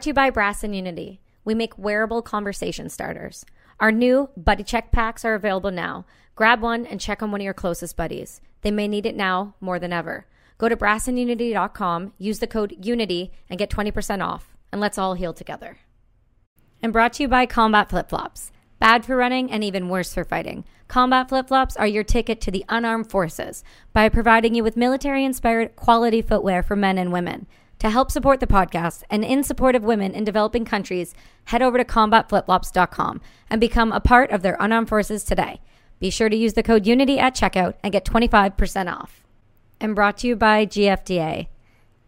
brought to you by Brass and Unity. We make wearable conversation starters. Our new Buddy Check packs are available now. Grab one and check on one of your closest buddies. They may need it now more than ever. Go to brassandunity.com, use the code UNITY, and get 20% off. And let's all heal together. And brought to you by Combat Flip Flops. Bad for running and even worse for fighting. Combat flip flops are your ticket to the unarmed forces by providing you with military inspired quality footwear for men and women. To help support the podcast and in support of women in developing countries, head over to combatflipflops.com and become a part of their unarmed forces today. Be sure to use the code UNITY at checkout and get 25% off. And brought to you by GFDA.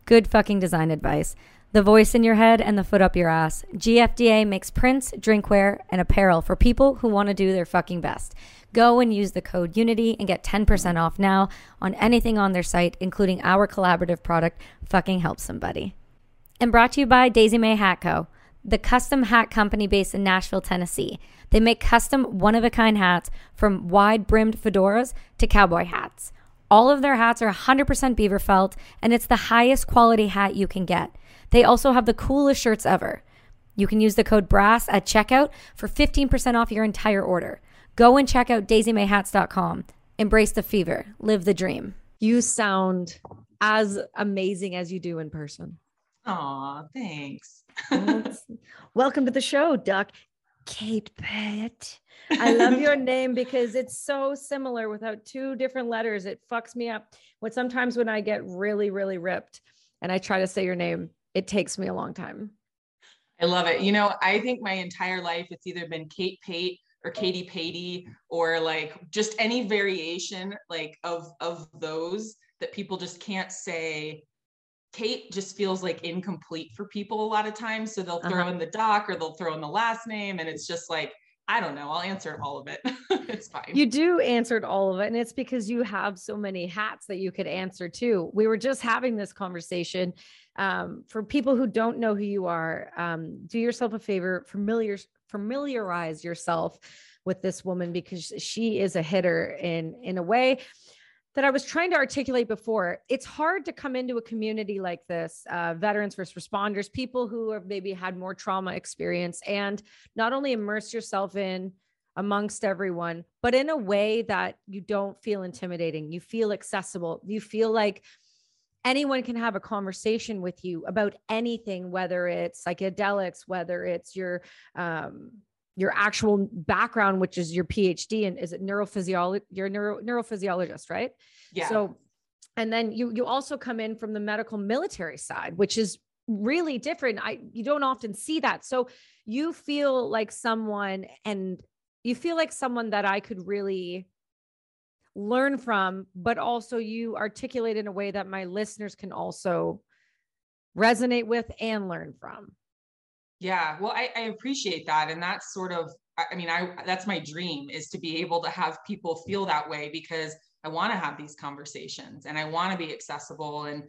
Good fucking design advice the voice in your head and the foot up your ass. GFDA makes prints, drinkware, and apparel for people who want to do their fucking best. Go and use the code UNITY and get 10% off now on anything on their site, including our collaborative product, Fucking Help Somebody. And brought to you by Daisy May Hat Co., the custom hat company based in Nashville, Tennessee. They make custom one of a kind hats from wide brimmed fedoras to cowboy hats. All of their hats are 100% beaver felt, and it's the highest quality hat you can get. They also have the coolest shirts ever. You can use the code BRASS at checkout for 15% off your entire order. Go and check out daisymayhats.com. Embrace the fever, live the dream. You sound as amazing as you do in person. Aw, thanks. Welcome to the show, Duck. Kate Pitt. I love your name because it's so similar without two different letters. It fucks me up. When sometimes when I get really, really ripped and I try to say your name, it takes me a long time. I love it. You know, I think my entire life it's either been Kate Pate or Katie Patey or like just any variation like of of those that people just can't say Kate just feels like incomplete for people a lot of times. So they'll throw uh-huh. in the doc or they'll throw in the last name. And it's just like, I don't know. I'll answer all of it. it's fine. You do answer all of it. And it's because you have so many hats that you could answer to. We were just having this conversation um, for people who don't know who you are, um, do yourself a favor, familiar, familiarize yourself with this woman because she is a hitter in in a way that I was trying to articulate before. It's hard to come into a community like this, uh, veterans, first responders, people who have maybe had more trauma experience, and not only immerse yourself in amongst everyone, but in a way that you don't feel intimidating. You feel accessible. You feel like anyone can have a conversation with you about anything, whether it's psychedelics, whether it's your um, your actual background, which is your PhD, and is it neurophysiology? You're a neuro, neurophysiologist, right? Yeah. So, and then you you also come in from the medical military side, which is really different. I you don't often see that. So you feel like someone, and you feel like someone that I could really learn from, but also you articulate in a way that my listeners can also resonate with and learn from. Yeah, well, I, I appreciate that. And that's sort of, I mean, I that's my dream is to be able to have people feel that way because I want to have these conversations and I want to be accessible. And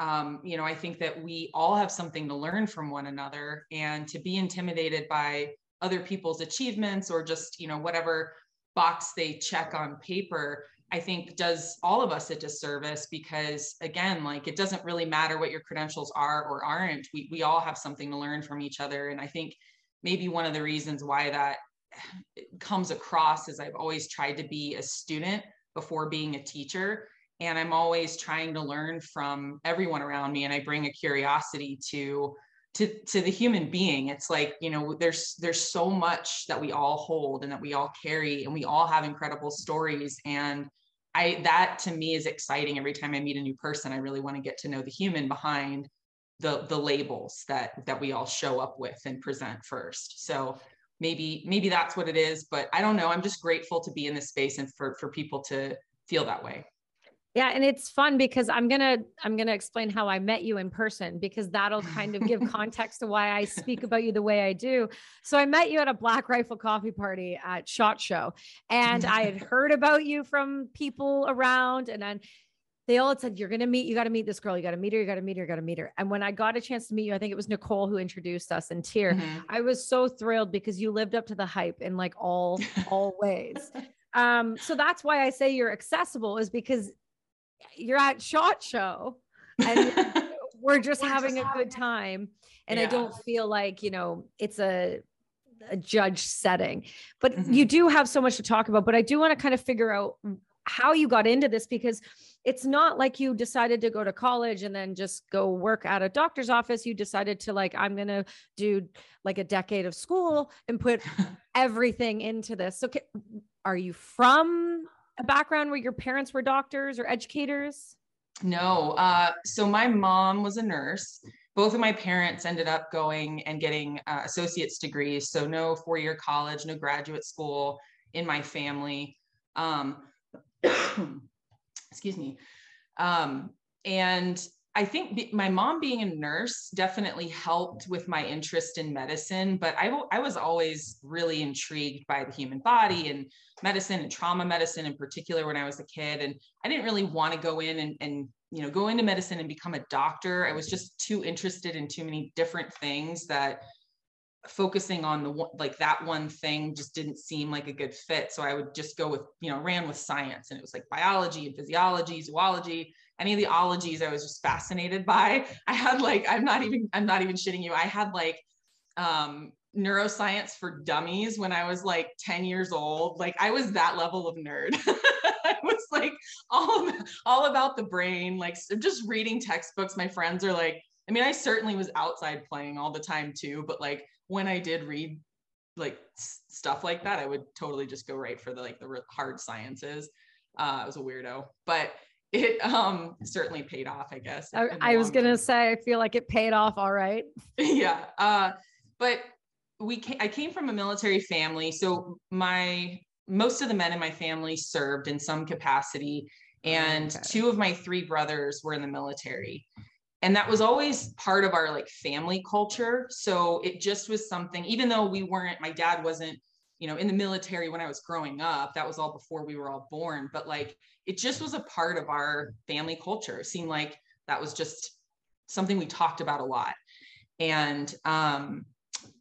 um, you know, I think that we all have something to learn from one another and to be intimidated by other people's achievements or just, you know, whatever box they check on paper I think does all of us a disservice because again, like it doesn't really matter what your credentials are or aren't. We we all have something to learn from each other. And I think maybe one of the reasons why that comes across is I've always tried to be a student before being a teacher. And I'm always trying to learn from everyone around me. And I bring a curiosity to to to the human being it's like you know there's there's so much that we all hold and that we all carry and we all have incredible stories. And i that to me is exciting. Every time i meet a new person i really want to get to know the human behind the the labels that that we all show up with and present first. So maybe maybe that's what it is but i don't know. I'm just grateful to be in this space and for for people to feel that way yeah, and it's fun because I'm going to I'm going to explain how I met you in person because that'll kind of give context to why I speak about you the way I do. So I met you at a Black Rifle coffee party at Shot Show and I had heard about you from people around and then they all said you're going to meet you got to meet this girl you got to meet her you got to meet her you got to meet her and when i got a chance to meet you i think it was nicole who introduced us in tier mm-hmm. i was so thrilled because you lived up to the hype in like all all ways um so that's why i say you're accessible is because you're at shot show and we're just having a good time and yeah. i don't feel like you know it's a a judge setting but mm-hmm. you do have so much to talk about but i do want to kind of figure out how you got into this because it's not like you decided to go to college and then just go work at a doctor's office you decided to like i'm going to do like a decade of school and put everything into this so are you from a background where your parents were doctors or educators? No uh, so my mom was a nurse. Both of my parents ended up going and getting uh, associate's degrees so no four-year college no graduate school in my family. Um, excuse me. Um, and I think my mom being a nurse definitely helped with my interest in medicine, but I, I was always really intrigued by the human body and medicine and trauma medicine in particular when I was a kid. And I didn't really want to go in and, and you know go into medicine and become a doctor. I was just too interested in too many different things that focusing on the one like that one thing just didn't seem like a good fit so i would just go with you know ran with science and it was like biology and physiology zoology any of the ologies i was just fascinated by. I had like i'm not even i'm not even shitting you. I had like um neuroscience for dummies when i was like 10 years old. Like i was that level of nerd. I was like all all about the brain like just reading textbooks. My friends are like I mean, I certainly was outside playing all the time too, but like when I did read like stuff like that, I would totally just go right for the like the hard sciences. Uh, I was a weirdo, but it um certainly paid off, I guess. I, I was gonna say, I feel like it paid off all right. yeah. Uh, but we came, I came from a military family, so my most of the men in my family served in some capacity, and okay. two of my three brothers were in the military and that was always part of our like family culture so it just was something even though we weren't my dad wasn't you know in the military when i was growing up that was all before we were all born but like it just was a part of our family culture it seemed like that was just something we talked about a lot and um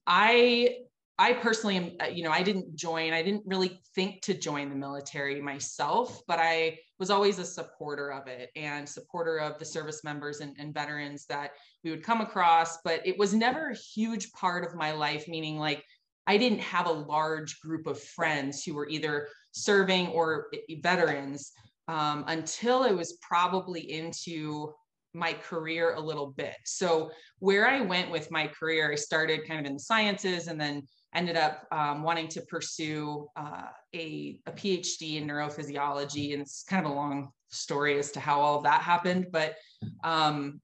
i I personally am, uh, you know, I didn't join, I didn't really think to join the military myself, but I was always a supporter of it and supporter of the service members and, and, veterans that we would come across. But it was never a huge part of my life, meaning like I didn't have a large group of friends who were either serving or veterans um, until it was probably into my career a little bit. So, where I went with my career, I started kind of in the sciences and then ended up um, wanting to pursue uh, a, a PhD in neurophysiology. And it's kind of a long story as to how all of that happened. But um,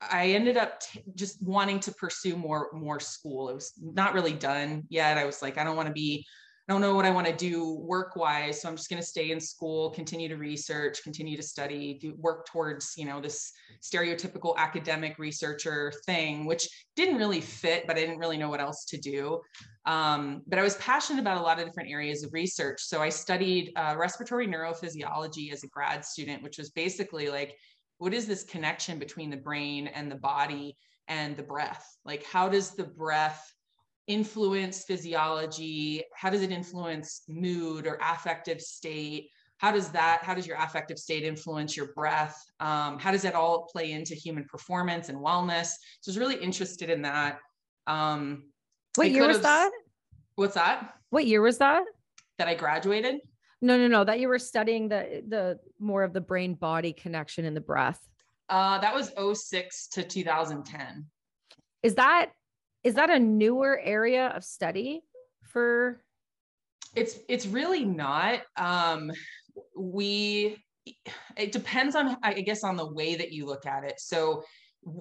I ended up t- just wanting to pursue more more school. It was not really done yet. I was like, I don't want to be I don't know what I want to do work wise. So I'm just going to stay in school, continue to research, continue to study, do work towards, you know, this stereotypical academic researcher thing, which didn't really fit, but I didn't really know what else to do. Um, but I was passionate about a lot of different areas of research. So I studied uh, respiratory neurophysiology as a grad student, which was basically like, what is this connection between the brain and the body and the breath? Like, how does the breath influence physiology? How does it influence mood or affective state? How does that, how does your affective state influence your breath? Um, how does that all play into human performance and wellness? So I was really interested in that. Um, what year was that? What's that? What year was that? That I graduated? No, no, no. That you were studying the the more of the brain body connection in the breath. Uh, that was 06 to 2010. Is that is that a newer area of study for it's it's really not um we it depends on i guess on the way that you look at it so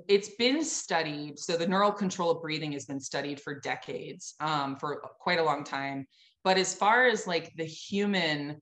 it's been studied so the neural control of breathing has been studied for decades um, for quite a long time but as far as like the human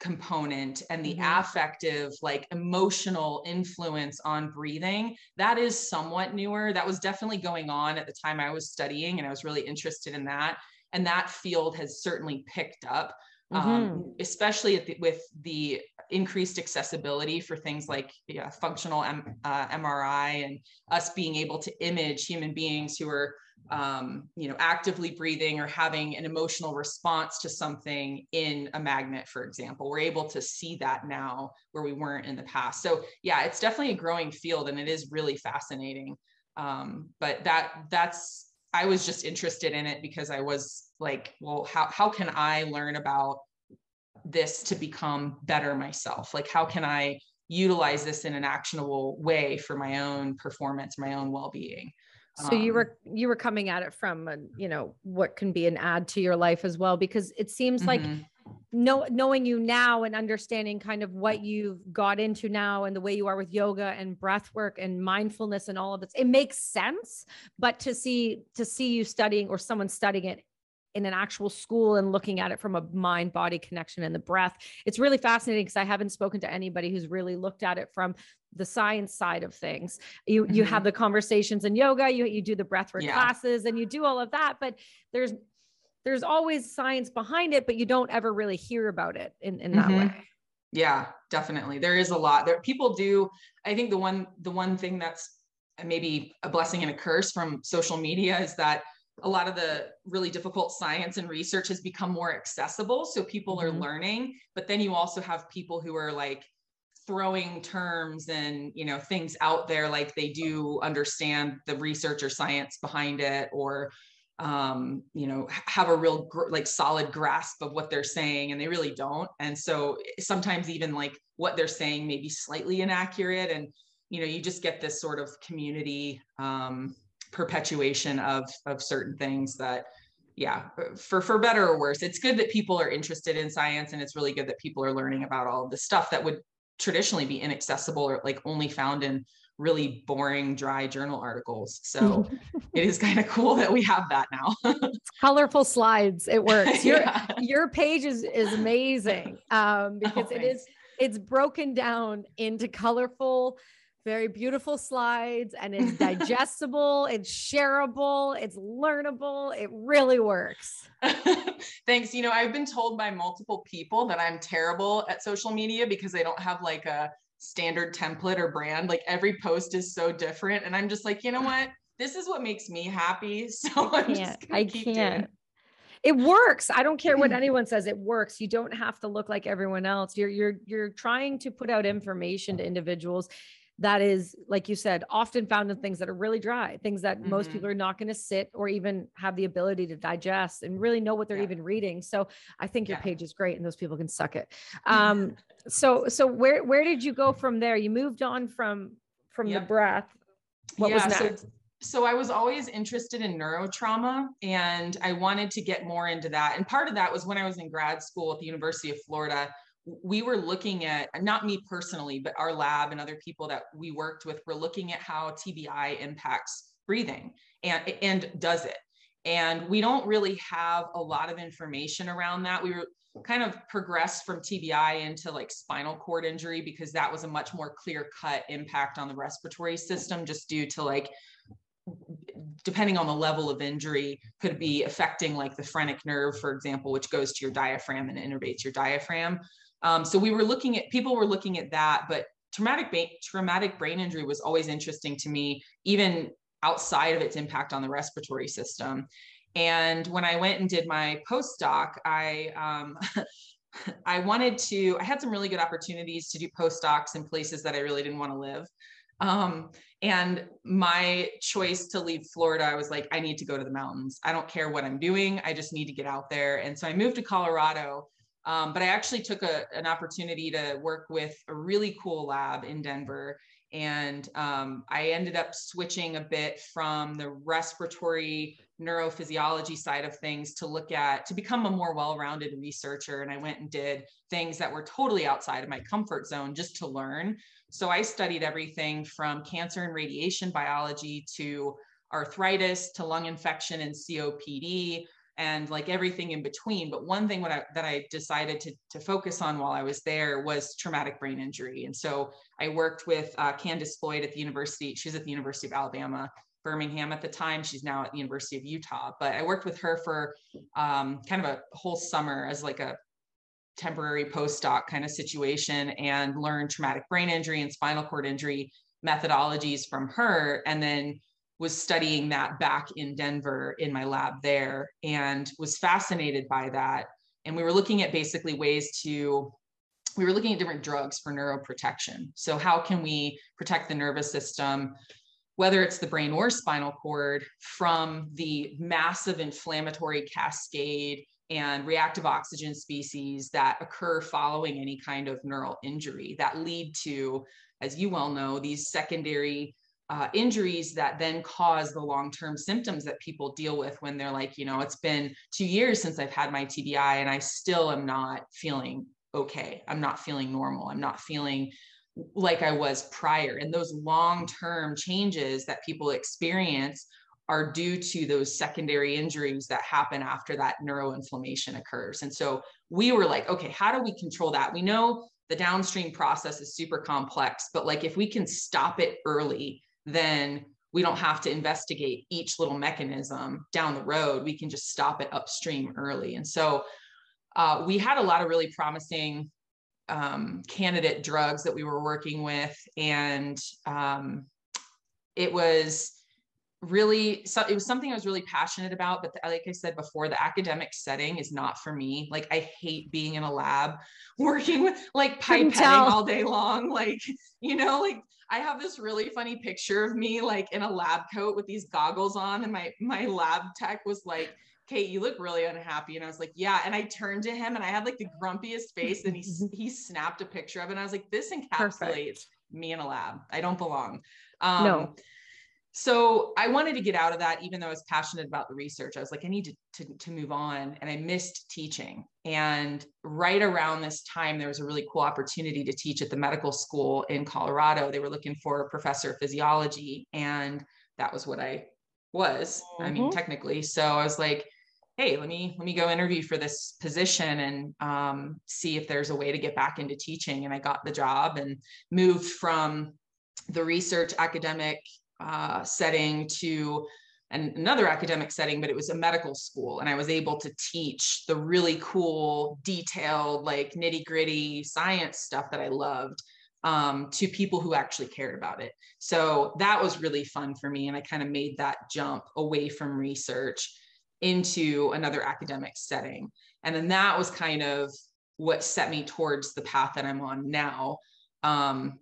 component and the mm-hmm. affective like emotional influence on breathing that is somewhat newer that was definitely going on at the time i was studying and i was really interested in that and that field has certainly picked up um, mm-hmm. um, especially the, with the increased accessibility for things like yeah, functional M, uh, mri and us being able to image human beings who are um, you know, actively breathing or having an emotional response to something in a magnet, for example. We're able to see that now where we weren't in the past. So yeah, it's definitely a growing field and it is really fascinating. Um, but that that's I was just interested in it because I was like, well, how how can I learn about this to become better myself? Like how can I utilize this in an actionable way for my own performance, my own well-being? So um, you were you were coming at it from a, you know what can be an add to your life as well because it seems mm-hmm. like know, knowing you now and understanding kind of what you've got into now and the way you are with yoga and breath work and mindfulness and all of this it makes sense but to see to see you studying or someone studying it in an actual school and looking at it from a mind body connection and the breath. It's really fascinating because I haven't spoken to anybody who's really looked at it from the science side of things. You mm-hmm. you have mm-hmm. the conversations in yoga, you you do the breathwork yeah. classes and you do all of that, but there's there's always science behind it, but you don't ever really hear about it in, in that mm-hmm. way. Yeah, definitely. There is a lot there. People do. I think the one, the one thing that's maybe a blessing and a curse from social media is that a lot of the really difficult science and research has become more accessible so people are mm-hmm. learning but then you also have people who are like throwing terms and you know things out there like they do understand the research or science behind it or um, you know have a real gr- like solid grasp of what they're saying and they really don't. And so sometimes even like what they're saying may be slightly inaccurate and you know you just get this sort of community um, perpetuation of of certain things that yeah for for better or worse. It's good that people are interested in science and it's really good that people are learning about all of the stuff that would traditionally be inaccessible or like only found in really boring dry journal articles. So it is kind of cool that we have that now. Colorful slides. It works. Your yeah. your page is is amazing um because oh, it is it's broken down into colorful very beautiful slides and it's digestible, it's shareable, it's learnable. It really works. Thanks. You know, I've been told by multiple people that I'm terrible at social media because I don't have like a standard template or brand. Like every post is so different. And I'm just like, you know what? This is what makes me happy. So I'm just I can't. It works. I don't care what anyone says. It works. You don't have to look like everyone else. You're you're you're trying to put out information to individuals that is like you said often found in things that are really dry things that mm-hmm. most people are not going to sit or even have the ability to digest and really know what they're yeah. even reading so i think your yeah. page is great and those people can suck it um so so where where did you go from there you moved on from from yep. the breath what yeah, was next so- so I was always interested in neurotrauma and I wanted to get more into that. And part of that was when I was in grad school at the University of Florida, we were looking at not me personally but our lab and other people that we worked with were looking at how tbi impacts breathing and and does it. And we don't really have a lot of information around that. We were kind of progressed from tbi into like spinal cord injury because that was a much more clear cut impact on the respiratory system just due to like depending on the level of injury could be affecting like the phrenic nerve for example which goes to your diaphragm and innervates your diaphragm um, so we were looking at people were looking at that, but traumatic ba- traumatic brain injury was always interesting to me, even outside of its impact on the respiratory system. And when I went and did my postdoc, I um, I wanted to. I had some really good opportunities to do postdocs in places that I really didn't want to live. Um, and my choice to leave Florida, I was like, I need to go to the mountains. I don't care what I'm doing. I just need to get out there. And so I moved to Colorado um, but I actually took a, an opportunity to work with a really cool lab in Denver. And um, I ended up switching a bit from the respiratory neurophysiology side of things to look at, to become a more well rounded researcher. And I went and did things that were totally outside of my comfort zone just to learn. So I studied everything from cancer and radiation biology to arthritis to lung infection and COPD and like everything in between. But one thing I, that I decided to, to focus on while I was there was traumatic brain injury. And so I worked with uh, Candace Floyd at the university. She's at the University of Alabama, Birmingham at the time. She's now at the University of Utah. But I worked with her for um, kind of a whole summer as like a temporary postdoc kind of situation and learned traumatic brain injury and spinal cord injury methodologies from her. And then was studying that back in Denver in my lab there and was fascinated by that. And we were looking at basically ways to, we were looking at different drugs for neuroprotection. So, how can we protect the nervous system, whether it's the brain or spinal cord, from the massive inflammatory cascade and reactive oxygen species that occur following any kind of neural injury that lead to, as you well know, these secondary uh, injuries that then cause the long-term symptoms that people deal with when they're like, you know, it's been two years since I've had my TBI and I still am not feeling okay. I'm not feeling normal. I'm not feeling like I was prior. And those long-term changes that people experience are due to those secondary injuries that happen after that neuroinflammation occurs. And so we were like, okay, how do we control that? We know the downstream process is super complex, but like if we can stop it early, then we don't have to investigate each little mechanism down the road. We can just stop it upstream early. And so uh, we had a lot of really promising um, candidate drugs that we were working with. And um, it was really so it was something i was really passionate about but the, like i said before the academic setting is not for me like i hate being in a lab working with like pipetting all day long like you know like I have this really funny picture of me like in a lab coat with these goggles on, and my my lab tech was like, Kate, you look really unhappy. And I was like, yeah. And I turned to him and I had like the grumpiest face and he, he snapped a picture of it. And I was like, this encapsulates Perfect. me in a lab. I don't belong. Um, no so I wanted to get out of that, even though I was passionate about the research. I was like, I need to, to, to, move on. And I missed teaching. And right around this time, there was a really cool opportunity to teach at the medical school in Colorado. They were looking for a professor of physiology. And that was what I was. Mm-hmm. I mean, mm-hmm. technically. So I was like, hey, let me let me go interview for this position and um, see if there's a way to get back into teaching. And I got the job and moved from the research academic uh, setting to an, another academic setting, but it was a medical school. And I was able to teach the really cool, detailed, like nitty gritty science stuff that I loved um, to people who actually cared about it. So that was really fun for me. And I kind of made that jump away from research into another academic setting. And then that was kind of what set me towards the path that I'm on now. Um,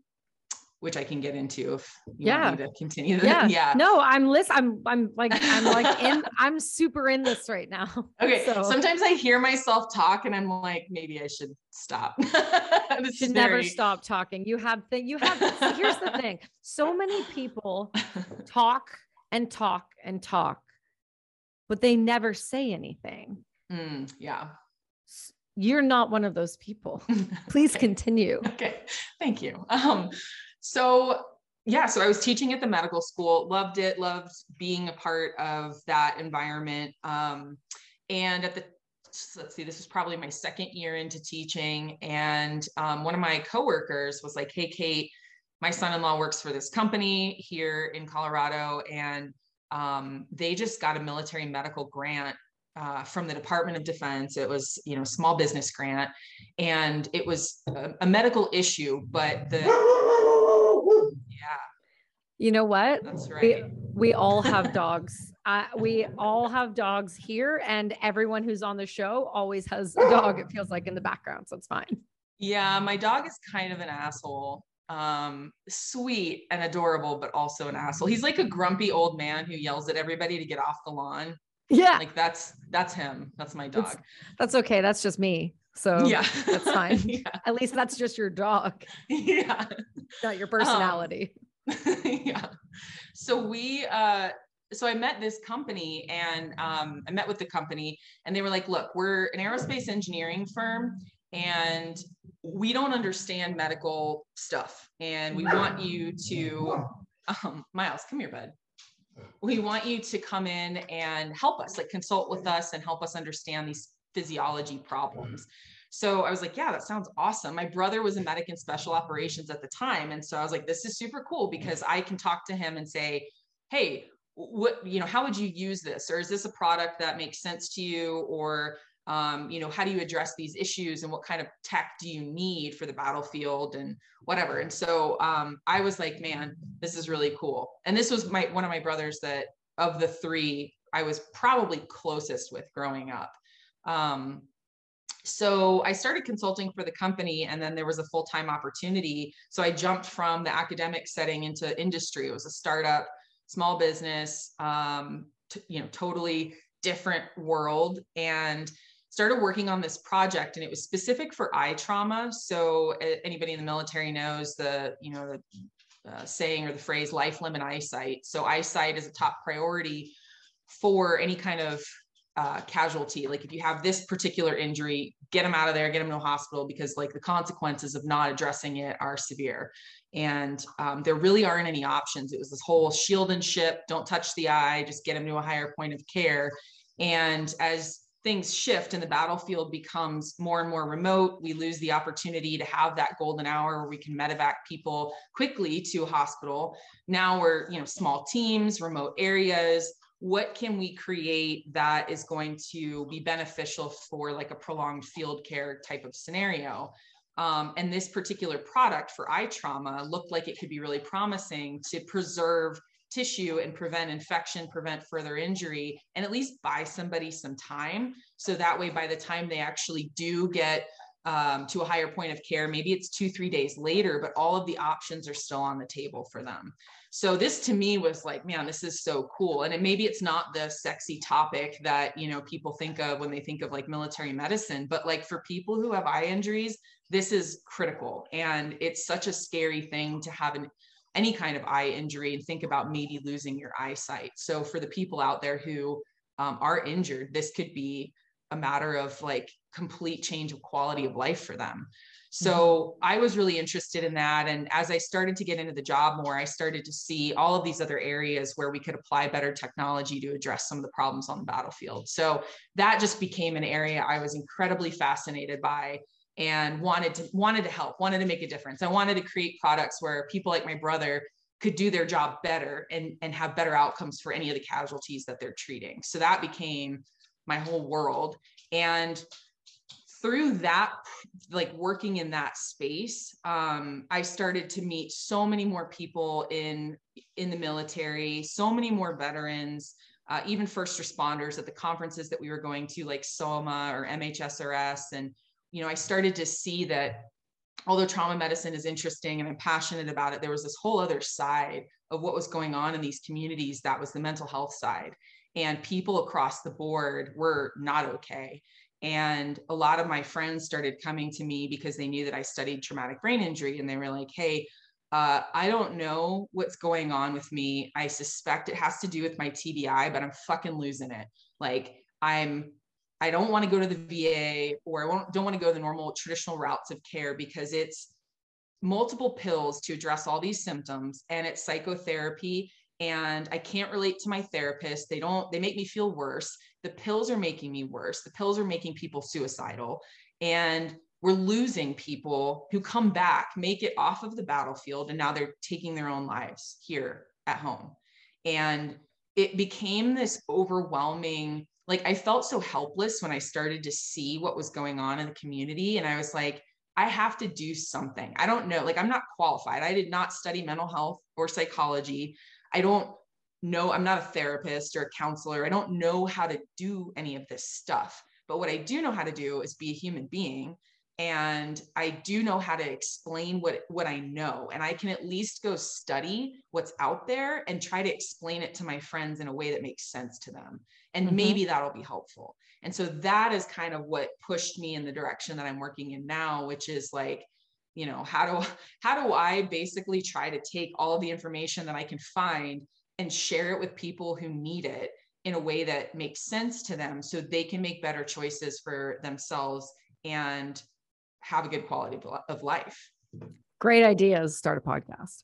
which I can get into if you yeah. want me to continue. Yeah. yeah. No, I'm listen. I'm I'm like I'm like in I'm super in this right now. Okay. So. Sometimes I hear myself talk and I'm like, maybe I should stop. you should never stop talking. You have thing you have here's the thing. So many people talk and talk and talk, but they never say anything. Mm, yeah you're not one of those people. Please okay. continue. Okay. Thank you. Um, so yeah, so I was teaching at the medical school, loved it, loved being a part of that environment. Um, and at the let's see, this is probably my second year into teaching. And um, one of my coworkers was like, Hey, Kate, my son in law works for this company here in Colorado, and um, they just got a military medical grant uh, from the Department of Defense. It was, you know, small business grant, and it was a, a medical issue, but the. You know what? That's right. We, we all have dogs. Uh, we all have dogs here, and everyone who's on the show always has a dog. It feels like in the background, so it's fine. Yeah, my dog is kind of an asshole. Um, sweet and adorable, but also an asshole. He's like a grumpy old man who yells at everybody to get off the lawn. Yeah, like that's that's him. That's my dog. That's, that's okay. That's just me. So yeah, that's fine. yeah. At least that's just your dog. Yeah. Not your personality. Um, yeah. So we uh so I met this company and um, I met with the company and they were like, look, we're an aerospace engineering firm and we don't understand medical stuff. And we want you to, um, Miles, come here, bud. We want you to come in and help us, like consult with us and help us understand these physiology problems. So I was like, yeah, that sounds awesome. My brother was a medic in special operations at the time. And so I was like, this is super cool because I can talk to him and say, hey, what, you know, how would you use this? Or is this a product that makes sense to you? Or um, you know how do you address these issues and what kind of tech do you need for the battlefield and whatever and so um, i was like man this is really cool and this was my one of my brothers that of the three i was probably closest with growing up um, so I started consulting for the company and then there was a full-time opportunity. So I jumped from the academic setting into industry. It was a startup, small business, um, t- you know, totally different world and started working on this project and it was specific for eye trauma. So anybody in the military knows the, you know, the uh, saying or the phrase life, and eyesight. So eyesight is a top priority for any kind of uh, casualty. Like if you have this particular injury, get them out of there, get them to a hospital because like the consequences of not addressing it are severe. And um, there really aren't any options. It was this whole shield and ship, don't touch the eye, just get them to a higher point of care. And as things shift and the battlefield becomes more and more remote, we lose the opportunity to have that golden hour where we can medevac people quickly to a hospital. Now we're, you know, small teams, remote areas, what can we create that is going to be beneficial for like a prolonged field care type of scenario um, and this particular product for eye trauma looked like it could be really promising to preserve tissue and prevent infection, prevent further injury, and at least buy somebody some time. So that way, by the time they actually do get um, to a higher point of care, maybe it's two, three days later, but all of the options are still on the table for them. So this to me was like, man, this is so cool. And it, maybe it's not the sexy topic that, you know, people think of when they think of like military medicine, but like for people who have eye injuries, this is critical. And it's such a scary thing to have an any kind of eye injury and think about maybe losing your eyesight. So for the people out there who um, are injured, this could be a matter of like complete change of quality of life for them. So mm-hmm. I was really interested in that. And as I started to get into the job more, I started to see all of these other areas where we could apply better technology to address some of the problems on the battlefield. So that just became an area I was incredibly fascinated by and wanted to wanted to help, wanted to make a difference. I wanted to create products where people like my brother could do their job better and, and have better outcomes for any of the casualties that they're treating. So that became my whole world. And through that like working in that space um, i started to meet so many more people in in the military so many more veterans uh, even first responders at the conferences that we were going to like soma or mhsrs and you know i started to see that although trauma medicine is interesting and i'm passionate about it there was this whole other side of what was going on in these communities that was the mental health side and people across the board were not okay and a lot of my friends started coming to me because they knew that I studied traumatic brain injury. And they were like, hey, uh, I don't know what's going on with me. I suspect it has to do with my TBI, but I'm fucking losing it. Like, I'm, I don't want to go to the VA or I don't want to go the normal traditional routes of care because it's multiple pills to address all these symptoms and it's psychotherapy and I can't relate to my therapist. They don't, they make me feel worse. The pills are making me worse. The pills are making people suicidal. And we're losing people who come back, make it off of the battlefield, and now they're taking their own lives here at home. And it became this overwhelming, like I felt so helpless when I started to see what was going on in the community. And I was like, I have to do something. I don't know. Like, I'm not qualified. I did not study mental health or psychology. I don't know, I'm not a therapist or a counselor. I don't know how to do any of this stuff. But what I do know how to do is be a human being. And I do know how to explain what, what I know. And I can at least go study what's out there and try to explain it to my friends in a way that makes sense to them. And mm-hmm. maybe that'll be helpful. And so that is kind of what pushed me in the direction that I'm working in now, which is like, you know how do how do i basically try to take all of the information that i can find and share it with people who need it in a way that makes sense to them so they can make better choices for themselves and have a good quality of life great ideas start a podcast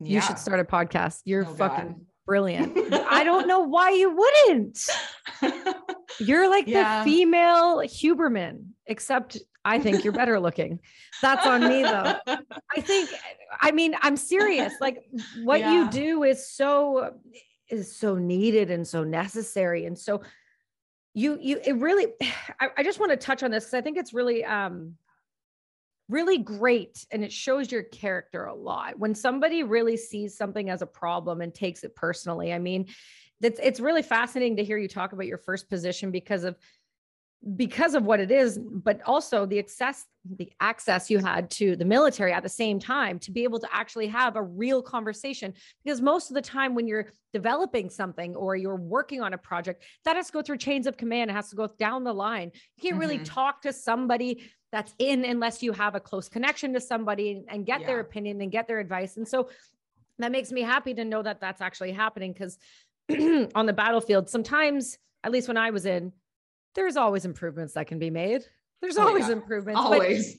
yeah. you should start a podcast you're oh, fucking God. brilliant i don't know why you wouldn't you're like yeah. the female huberman except I think you're better looking. That's on me though. I think I mean I'm serious. Like what yeah. you do is so is so needed and so necessary and so you you it really I, I just want to touch on this because I think it's really um really great and it shows your character a lot when somebody really sees something as a problem and takes it personally i mean that's it's really fascinating to hear you talk about your first position because of because of what it is but also the access the access you had to the military at the same time to be able to actually have a real conversation because most of the time when you're developing something or you're working on a project that has to go through chains of command it has to go down the line you can't really mm-hmm. talk to somebody that's in unless you have a close connection to somebody and get yeah. their opinion and get their advice and so that makes me happy to know that that's actually happening because on the battlefield sometimes at least when i was in there's always improvements that can be made. There's oh, always yeah. improvements. Always.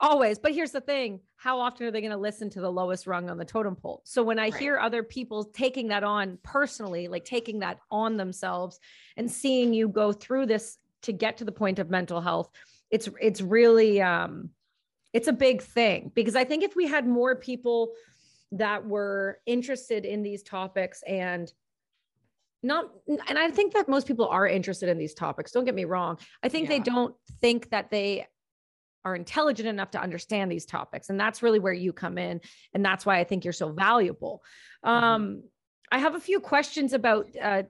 But, always. But here's the thing how often are they going to listen to the lowest rung on the totem pole? So when I right. hear other people taking that on personally, like taking that on themselves and seeing you go through this to get to the point of mental health, it's it's really um it's a big thing because I think if we had more people that were interested in these topics and not and i think that most people are interested in these topics don't get me wrong i think yeah. they don't think that they are intelligent enough to understand these topics and that's really where you come in and that's why i think you're so valuable mm-hmm. um i have a few questions about uh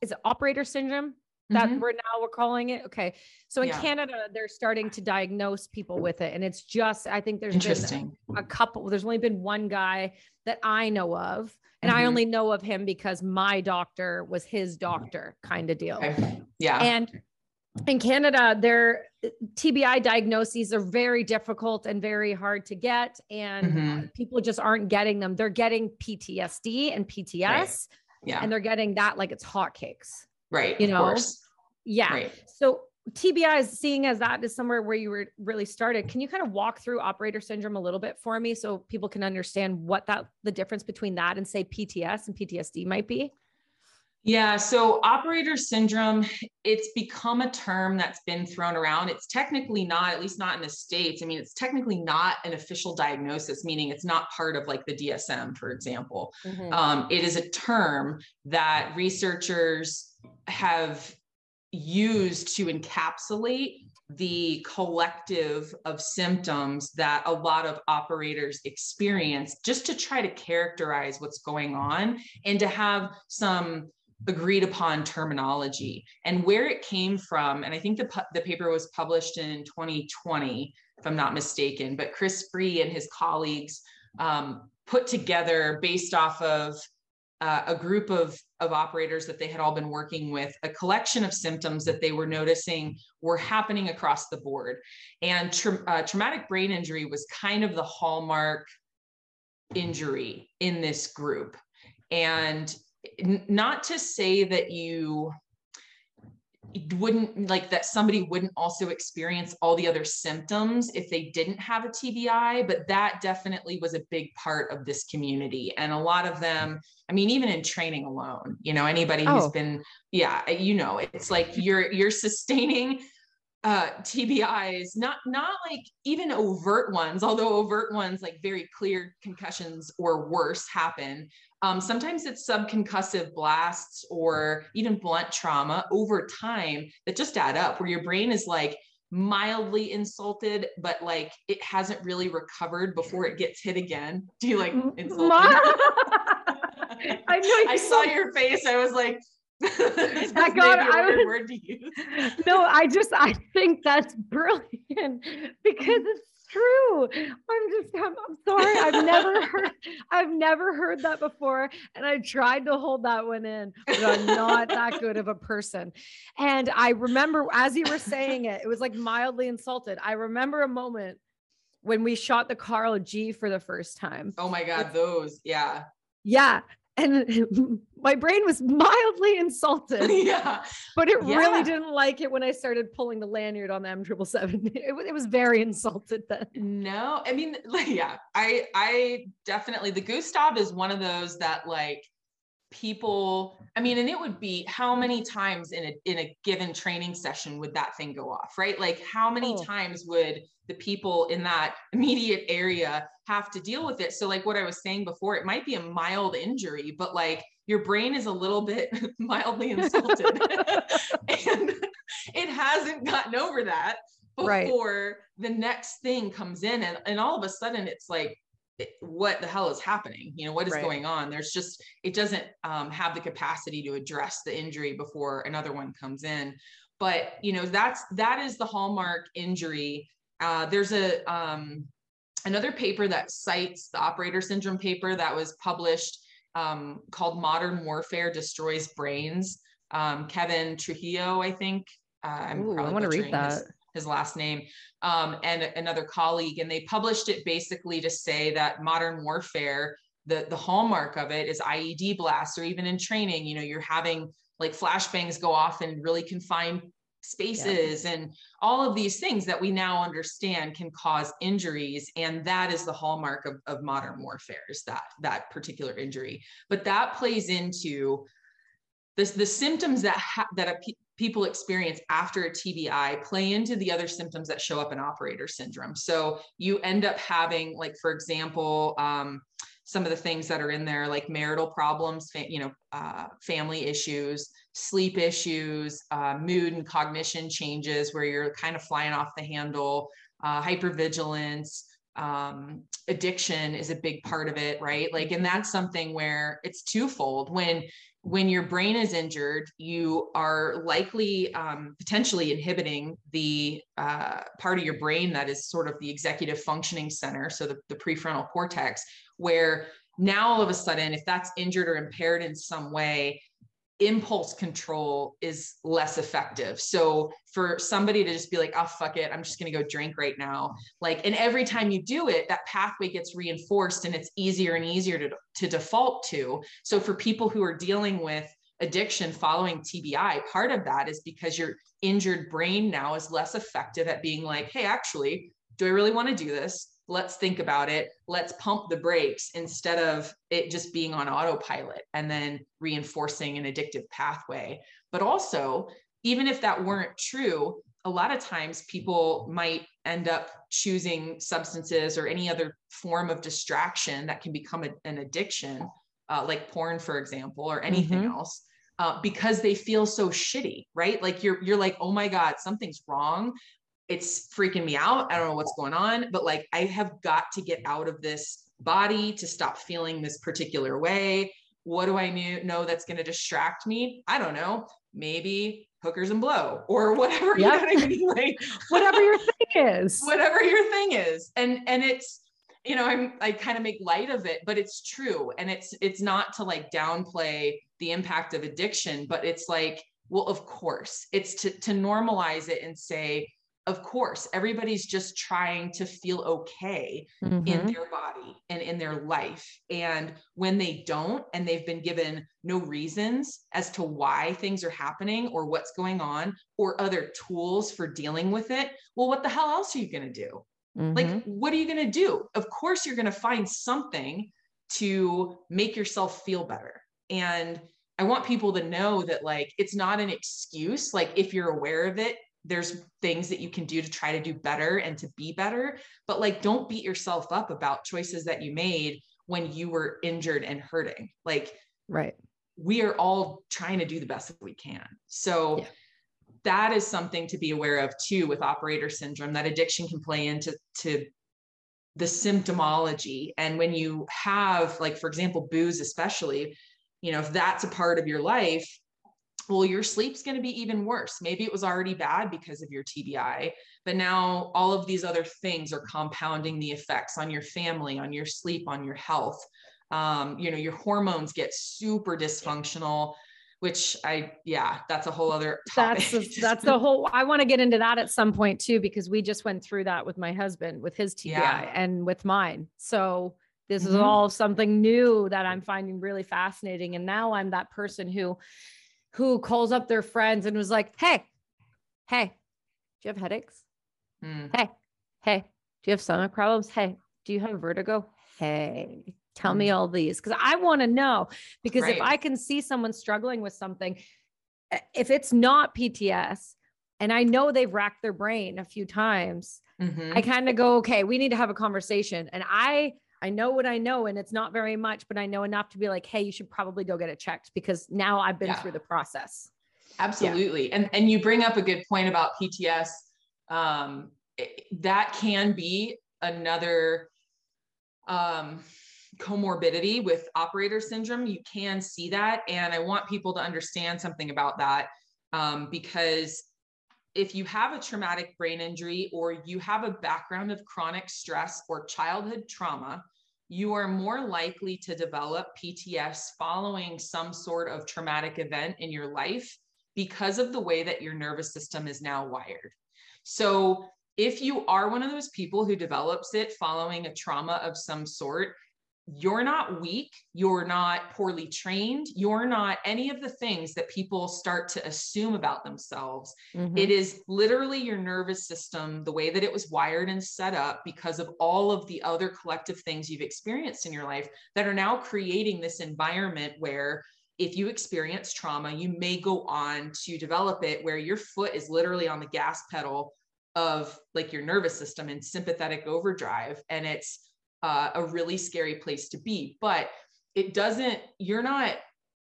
is it operator syndrome that mm-hmm. we're now we're calling it okay so in yeah. canada they're starting to diagnose people with it and it's just i think there's been a couple there's only been one guy that i know of and mm-hmm. I only know of him because my doctor was his doctor, kind of deal. Okay. Yeah. And in Canada, their TBI diagnoses are very difficult and very hard to get, and mm-hmm. people just aren't getting them. They're getting PTSD and PTS, right. yeah, and they're getting that like it's hotcakes, right? You know, yeah. Right. So TBI is seeing as that is somewhere where you were really started. Can you kind of walk through operator syndrome a little bit for me so people can understand what that the difference between that and say PTS and PTSD might be? Yeah, so operator syndrome, it's become a term that's been thrown around. It's technically not, at least not in the States. I mean, it's technically not an official diagnosis, meaning it's not part of like the DSM, for example. Mm-hmm. Um, it is a term that researchers have used to encapsulate the collective of symptoms that a lot of operators experience just to try to characterize what's going on and to have some agreed upon terminology. And where it came from and i think the, the paper was published in 2020 if i'm not mistaken but chris Frueh and his colleagues um, put together based off of uh, a group of, of operators that they had all been working with, a collection of symptoms that they were noticing were happening across the board. And tra- uh, traumatic brain injury was kind of the hallmark injury in this group. And n- not to say that you wouldn't like that somebody wouldn't also experience all the other symptoms if they didn't have a TBI, but that definitely was a big part of this community. And a lot of them, I mean, even in training alone, you know, anybody who's been, yeah, you know, it's like you're you're sustaining uh TBIs, not not like even overt ones, although overt ones like very clear concussions or worse happen. Um, sometimes it's subconcussive blasts or even blunt trauma over time that just add up, where your brain is like mildly insulted, but like it hasn't really recovered before it gets hit again. Do you like insulted? I know. I saw your face. I was like, that got I was, word to use. No, I just I think that's brilliant because it's true. I'm just, I'm, I'm sorry. I've never heard, I've never heard that before. And I tried to hold that one in, but I'm not that good of a person. And I remember as you were saying it, it was like mildly insulted. I remember a moment when we shot the Carl G for the first time. Oh my God, those. Yeah. Yeah and my brain was mildly insulted. yeah. But it yeah. really didn't like it when I started pulling the lanyard on the M777. It, it was very insulted then. No, I mean, like, yeah, I, I definitely, the Gustav is one of those that like people, I mean, and it would be how many times in a, in a given training session would that thing go off, right? Like how many oh. times would the people in that immediate area have to deal with it. So, like what I was saying before, it might be a mild injury, but like your brain is a little bit mildly insulted and it hasn't gotten over that before right. the next thing comes in and, and all of a sudden it's like what the hell is happening? You know what is right. going on? There's just it doesn't um, have the capacity to address the injury before another one comes in. But you know that's that is the hallmark injury. Uh, there's a um, another paper that cites the operator syndrome paper that was published um, called modern warfare destroys brains. Um, kevin trujillo i think. Uh, i'm Ooh, probably i want to read that his, his last name um, and another colleague and they published it basically to say that modern warfare the the hallmark of it is ied blasts or even in training you know you're having like flashbangs go off in really confined spaces yeah. and all of these things that we now understand can cause injuries and that is the hallmark of, of modern warfare is that that particular injury but that plays into this the symptoms that ha- that a people experience after a TBI play into the other symptoms that show up in operator syndrome. So you end up having, like, for example, um, some of the things that are in there, like marital problems, you know, uh, family issues, sleep issues, uh, mood and cognition changes where you're kind of flying off the handle, uh, hypervigilance, um, addiction is a big part of it, right? Like, and that's something where it's twofold. When when your brain is injured, you are likely um, potentially inhibiting the uh, part of your brain that is sort of the executive functioning center, so the, the prefrontal cortex, where now all of a sudden, if that's injured or impaired in some way, impulse control is less effective. So for somebody to just be like, oh, fuck it, I'm just going to go drink right now. Like, and every time you do it, that pathway gets reinforced and it's easier and easier to, to default to. So for people who are dealing with addiction following TBI, part of that is because your injured brain now is less effective at being like, hey, actually, do I really want to do this? Let's think about it let's pump the brakes instead of it just being on autopilot and then reinforcing an addictive pathway but also even if that weren't true a lot of times people might end up choosing substances or any other form of distraction that can become a, an addiction uh, like porn for example or anything mm-hmm. else uh, because they feel so shitty, right? Like you're you're like, oh my god, something's wrong it's freaking me out. I don't know what's going on, but like I have got to get out of this body to stop feeling this particular way. What do I know that's going to distract me? I don't know. Maybe hookers and blow or whatever. Yeah. You know what I mean? like, whatever your thing is. Whatever your thing is. And and it's you know, I'm I kind of make light of it, but it's true. And it's it's not to like downplay the impact of addiction, but it's like, well, of course, it's to to normalize it and say, of course, everybody's just trying to feel okay mm-hmm. in their body and in their life. And when they don't, and they've been given no reasons as to why things are happening or what's going on or other tools for dealing with it, well, what the hell else are you going to do? Mm-hmm. Like, what are you going to do? Of course, you're going to find something to make yourself feel better. And I want people to know that, like, it's not an excuse. Like, if you're aware of it, there's things that you can do to try to do better and to be better but like don't beat yourself up about choices that you made when you were injured and hurting. Like right. we are all trying to do the best that we can. So yeah. that is something to be aware of too with operator syndrome that addiction can play into to the symptomology. And when you have like for example booze especially you know if that's a part of your life well, your sleep's going to be even worse. Maybe it was already bad because of your TBI, but now all of these other things are compounding the effects on your family, on your sleep, on your health. Um, you know, your hormones get super dysfunctional, which I, yeah, that's a whole other. Topic. That's a, that's the whole. I want to get into that at some point too, because we just went through that with my husband, with his TBI, yeah. and with mine. So this mm-hmm. is all something new that I'm finding really fascinating, and now I'm that person who who calls up their friends and was like, Hey, hey, do you have headaches? Mm. Hey, hey, do you have stomach problems? Hey, do you have vertigo? Hey, tell mm. me all these because I want to know. Because right. if I can see someone struggling with something, eh, if it's not PTS, and I know they've racked their brain a few times, mm-hmm. I kind of go, okay, we need to have a conversation. And I I know what I know, and it's not very much, but I know enough to be like, hey, you should probably go get it checked because now I've been Yeah. through the process. Absolutely. And and you bring up a good point about PTS. Um, it- that can be another um, comorbidity with operator syndrome. You can see that. And I want people to understand something about that um, because if you have a traumatic brain injury or you have a background of chronic stress or childhood trauma, you are more likely to develop PTS following some sort of traumatic event in your life because of the way that your nervous system is now wired. So, if you are one of those people who develops it following a trauma of some sort, you're not weak, you're not poorly trained, you're not any of the things that people start to assume about themselves. Mhm. It is literally your nervous system, the way that it was wired and set up because of all of the other collective things you've experienced in your life that are now creating this environment where if you experience trauma, you may go on to develop it where your foot is literally on the gas pedal of like your nervous system in sympathetic overdrive. And it's uh, a really scary place to be. But it doesn't, you're not,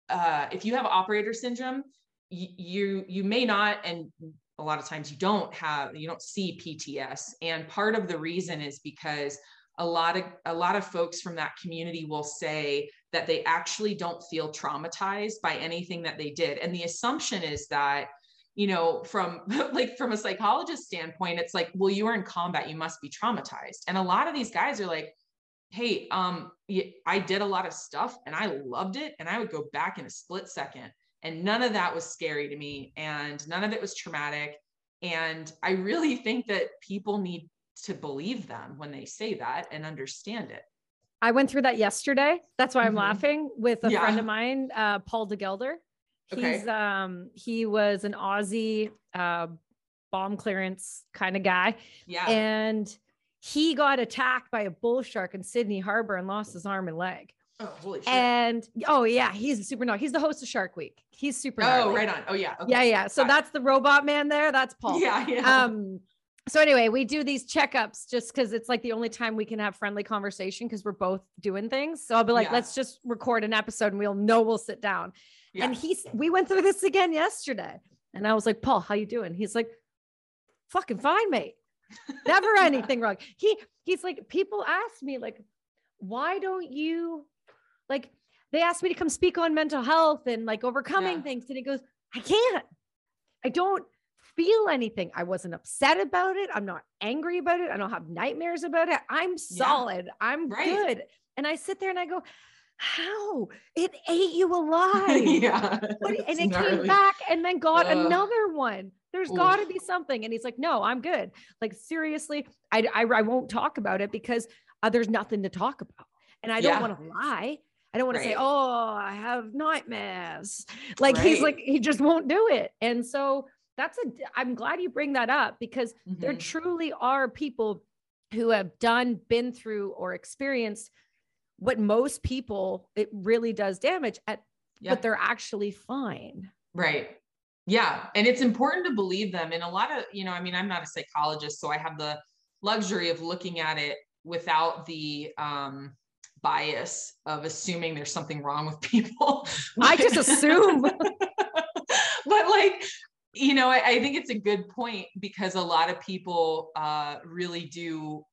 uh, if you have operator syndrome, y- you you may not and a lot of times you don't have you don't see PTS and part of the reason is because a lot of a lot of folks from that community will say that they actually don't feel traumatized by anything that they did and the assumption is that you know from like from a psychologist standpoint it's like well you were in combat you must be traumatized and a lot of these guys are like hey um i did a lot of stuff and i loved it and i would go back in a split second and none of that was scary to me and none of it was traumatic and i really think that people need to believe them when they say that and understand it I went through that yesterday. That's why I'm Mhm. laughing with a Yeah. friend of mine, uh, Paul de Gelder. Okay. He's um he was an Aussie uh, bomb clearance kind of guy, yeah and he got attacked by a bull shark in Sydney Harbor and lost his arm and leg. oh holy shit And oh yeah, he's a super gnarly. He's the host of Shark Week. He's super. oh gnarly. right on oh yeah okay. Yeah, yeah. So Got it. that's the robot man there. That's Paul. yeah yeah Um. So anyway, we do these checkups just because it's like the only time we can have friendly conversation because we're both doing things. So I'll be like, Yeah. let's just record an episode and we'll know we'll sit down. yeah. And he's we went through this again yesterday. And I was like, Paul, how you doing? He's like, fucking fine, mate. Never Yeah. anything wrong. He he's like, people ask me, like, why don't you like they asked me to come speak on mental health and like overcoming Yeah. things. And he goes, I can't. I don't feel anything. I wasn't upset about it. I'm not angry about it. I don't have nightmares about it. I'm solid. I'm Right. good. And I sit there and I go, how? It ate you alive. yeah What and it came back and then got Ugh. another one. There's got to be something. And he's like, no, I'm good. Like, seriously, I, I, I won't talk about it because uh, there's nothing to talk about. And I don't Yeah. want to lie. I don't want to say, oh, I have nightmares. Like, he's like, he just won't do it. And so that's a, I'm glad you bring that up because there Mhm. truly are people who have done, been through, or experienced what most people it really does damage at, Yeah. but they're actually fine. Right. Yeah. And it's important to believe them. And a lot of, you know, I mean, I'm not a psychologist, so I have the luxury of looking at it without the um, bias of assuming there's something wrong with people. I just assume. but like, you know, I, I think it's a good point because a lot of people uh, really do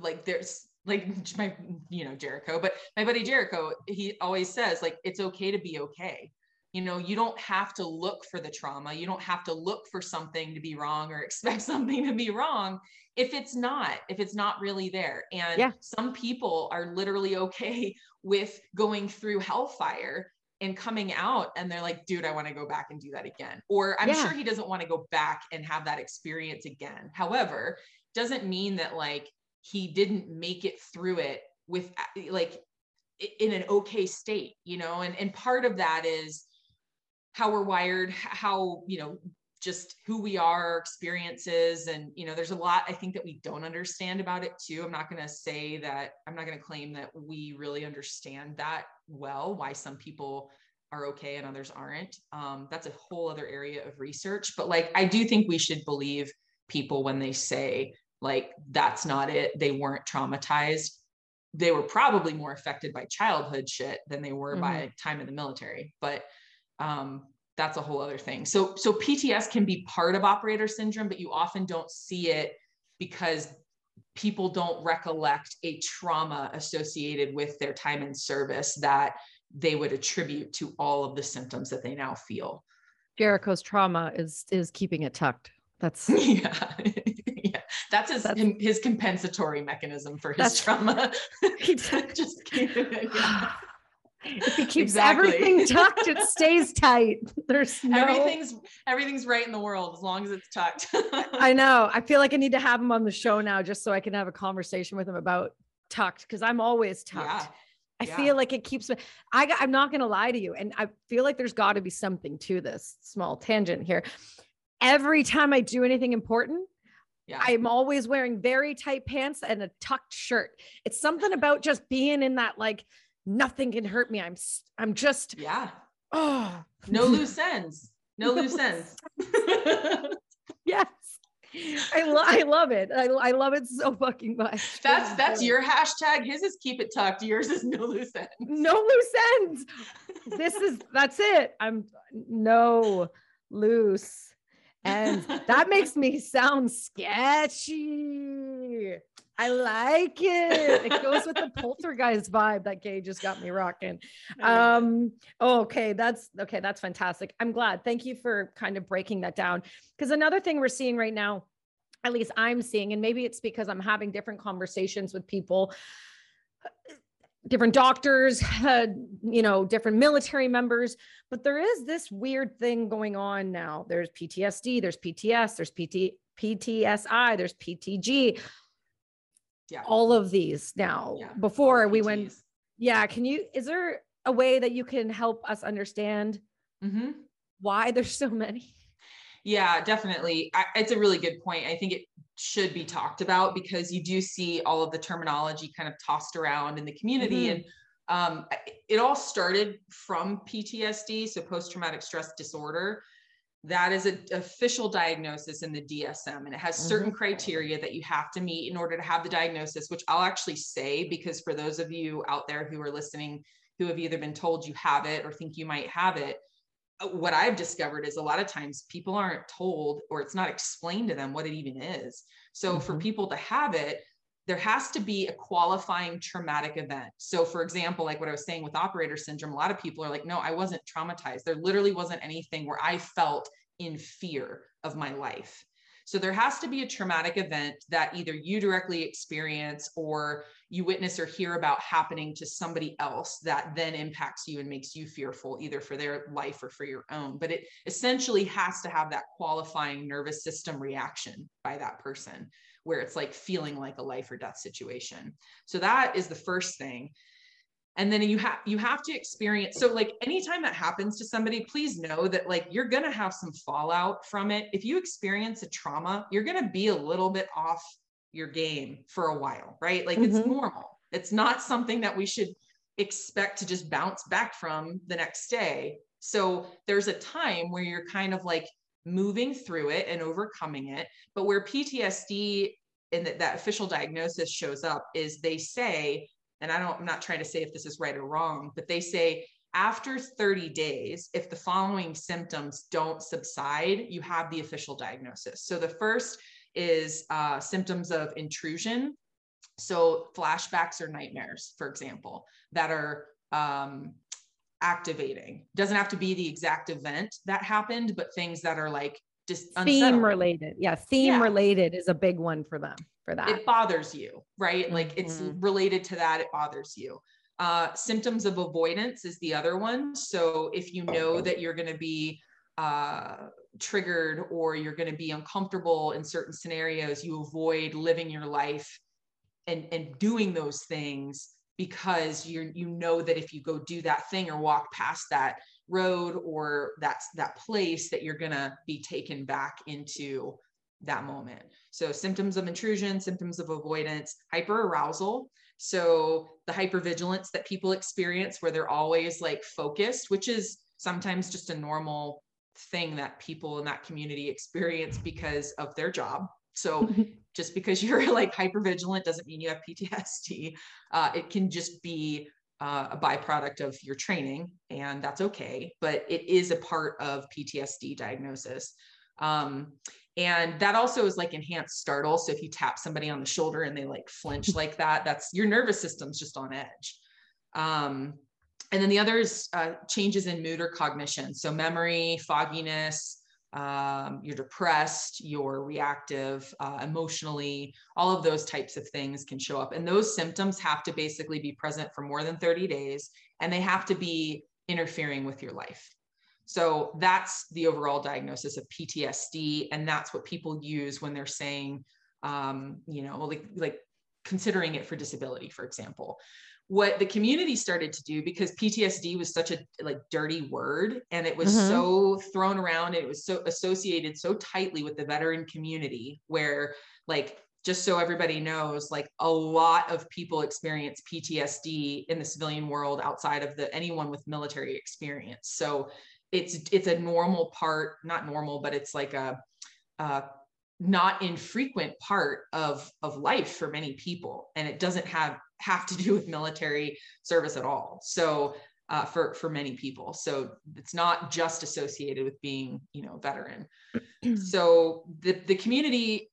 like there's like my you know Jericho, but my buddy Jericho, he always says like it's okay to be okay. You know, you don't have to look for the trauma. You don't have to look for something to be wrong or expect something to be wrong if it's not, if it's not really there. And Yeah. some people are literally okay with going through hellfire and coming out and they're like, dude, I want to go back and do that again. Or I'm Yeah. sure he doesn't want to go back and have that experience again. However, doesn't mean that like he didn't make it through it with like in an okay state, you know, and and part of that is how we're wired, how, you know, just who we are, our experiences. And, you know, there's a lot I think that we don't understand about it too. I'm not going to say that, I'm not going to claim that we really understand that well, why some people are okay and others aren't. Um, that's a whole other area of research. But like, I do think we should believe people when they say, like, that's not it, they weren't traumatized they were probably more affected by childhood shit than they were Mhm. by time in the military. But um, that's a whole other thing. So so PTS can be part of operator syndrome, but you often don't see it because people don't recollect a trauma associated with their time in service that they would attribute to all of the symptoms that they now feel. Jericho's trauma is is keeping it tucked. That's yeah. yeah. That's his That's- his compensatory mechanism for his trauma. He Just keep it. Yeah. If he keeps Exactly. everything tucked, it stays tight. There's no Everything's everything's right in the world as long as it's tucked. I know. I feel like I need to have him on the show now just so I can have a conversation with him about tucked because I'm always tucked. yeah. I yeah. feel like it keeps me. I I'm not going to lie to you. And I feel like there's got to be something to this small tangent here. Every time I do anything important, Yeah. I'm always wearing very tight pants and a tucked shirt. It's something about just being in that, like, nothing can hurt me. I'm, I'm just, yeah. oh, No loose ends. No No loose ends. yes. I, lo- I love it. I, I love it so fucking much. that's that's your hashtag. His is keep it tucked. Yours is no loose ends. no loose ends. This is that's it. I'm no loose ends. That makes me sound sketchy. I like it. It goes with the poltergeist vibe that Gay just got me rocking. Um, okay, that's okay, that's fantastic. I'm glad. Thank you for kind of breaking that down. Because another thing we're seeing right now, at least I'm seeing, and maybe it's because I'm having different conversations with people, different doctors, uh, you know, different military members, but there is this weird thing going on now. There's PTSD, there's PTS, there's PT, PTSI, there's PTG, yeah. all of these now. Yeah, Before we went, yeah, can you, is there a way that you can help us understand Mhm. why there's so many? Yeah, definitely. I, it's a really good point. I think it should be talked about because you do see all of the terminology kind of tossed around in the community. Mhm. And um, it all started from PTSD, so post traumatic stress disorder. That is an official diagnosis in the DSM, and it has certain criteria that you have to meet in order to have the diagnosis, which I'll actually say because for those of you out there who are listening who have either been told you have it or think you might have it, uh, what I've discovered is a lot of times people aren't told or it's not explained to them what it even is. So for Mhm. people to have it, there has to be a qualifying traumatic event. So for example, like what I was saying with operator syndrome, a lot of people are like, no, I wasn't traumatized. There literally wasn't anything where I felt in fear of my life. So there has to be a traumatic event that either you directly experience or you witness or hear about happening to somebody else that then impacts you and makes you fearful either for their life or for your own but it essentially has to have that qualifying nervous system reaction by that person where it's like feeling like a life or death situation. So that is the first thing. And then you have you have to experience so like anytime that happens to somebody please know that like you're going to have some fallout from it. If you experience a trauma you're going to be a little bit off your game for a while right? Like it's Mhm. normal. It's not something that we should expect to just bounce back from the next day. So there's a time where you're kind of like moving through it and overcoming it but where ptsd and that, that official diagnosis shows up is they say and I don't, I'm not trying to say if this is right or wrong, but they say after 30 days, if the following symptoms don't subside, you have the official diagnosis. So the first is uh, symptoms of intrusion. So flashbacks or nightmares, for example, that are um, activating. Doesn't have to be the exact event that happened, but things that are like just Theme related. Yeah. Theme Yeah. related is a big one for them for that. it bothers you, right? Like it's Mhm. related to that, it bothers you. Uh, symptoms of avoidance is the other one. So if you know that you're going to be uh, triggered or you're going to be uncomfortable in certain scenarios, you avoid living your life and and doing those things because you you know that if you go do that thing or walk past that road or that's that place that you're going to be taken back into that moment. So symptoms of intrusion, symptoms of avoidance, hyperarousal. So the hypervigilance that people experience where they're always like focused, which is sometimes just a normal thing that people in that community experience because of their job. So just because you're like hyper vigilant doesn't mean you have PTSD. Uh, it can just be uh, a byproduct of your training, and that's okay. But it is a part of PTSD diagnosis. Um, and that also is like enhanced startle. So if you tap somebody on the shoulder and they like flinch like that, that's your nervous system's just on edge. Um, and then the other is uh, changes in mood or cognition. So memory, fogginess, um, you're depressed, you're reactive, uh, emotionally, all of those types of things can show up. And those symptoms have to basically be present for more than 30 days and they have to be interfering with your life. So that's the overall diagnosis of PTSD. And that's what people use when they're saying, um, you know, like, like considering it for disability, for example what the community started to do because PTSD was such a like dirty word and it was mm-hmm. so thrown around and it was so associated so tightly with the veteran community where like just so everybody knows like a lot of people experience PTSD in the civilian world outside of the anyone with military experience so it's it's a normal part not normal but it's like a, a not infrequent part of of life for many people and it doesn't have have to do with military service at all. So uh, for for many people. So it's not just associated with being you know veteran. So the the community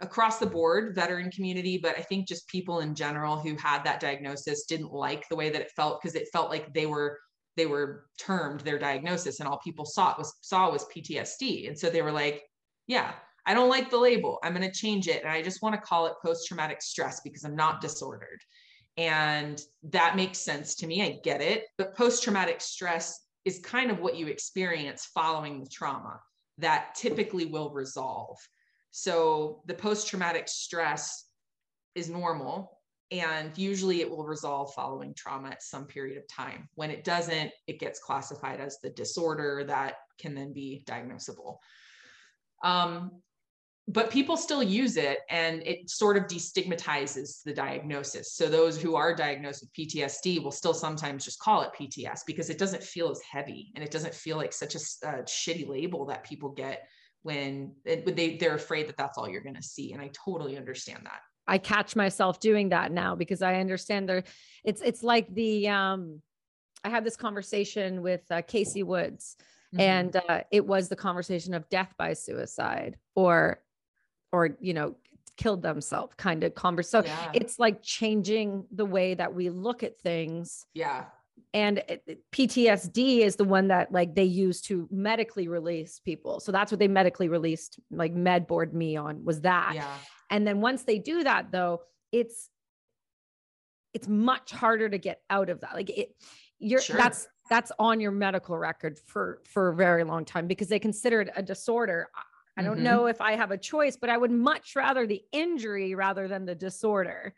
across the board veteran community but i think just people in general who had that diagnosis didn't like the way that it felt because it felt like they were they were termed their diagnosis and all people saw was saw was ptsd and so they were like yeah I don't like the label. I'm going to change it. And I just want to call it post traumatic stress because I'm not disordered. And that makes sense to me. I get it. But post traumatic stress is kind of what you experience following the trauma that typically will resolve. So the post traumatic stress is normal. And usually it will resolve following trauma at some period of time. When it doesn't, it gets classified as the disorder that can then be diagnosable. Um, but people still use it and it sort of destigmatizes the diagnosis. So those who are diagnosed with PTSD will still sometimes just call it PTS because it doesn't feel as heavy and it doesn't feel like such a, a shitty label that people get when they, they're afraid that that's all you're going to see. And I totally understand that. I catch myself doing that now because I understand there it's, it's like the, um, I had this conversation with uh, Casey Woods mm-hmm. and uh, it was the conversation of death by suicide or or you know killed themselves kind of conversation so yeah. it's like changing the way that we look at things yeah and eh, eh, PTSD is the one that like they use to medically release people. So that's what they medically released like med board me on was that. Yeah. And then once they do that though, it's it's much harder to get out of that. Like it you're sure. that's that's on your medical record for for a very long time because they consider it a disorder. I don't mm-hmm. know if I have a choice, but I would much rather the injury rather than the disorder.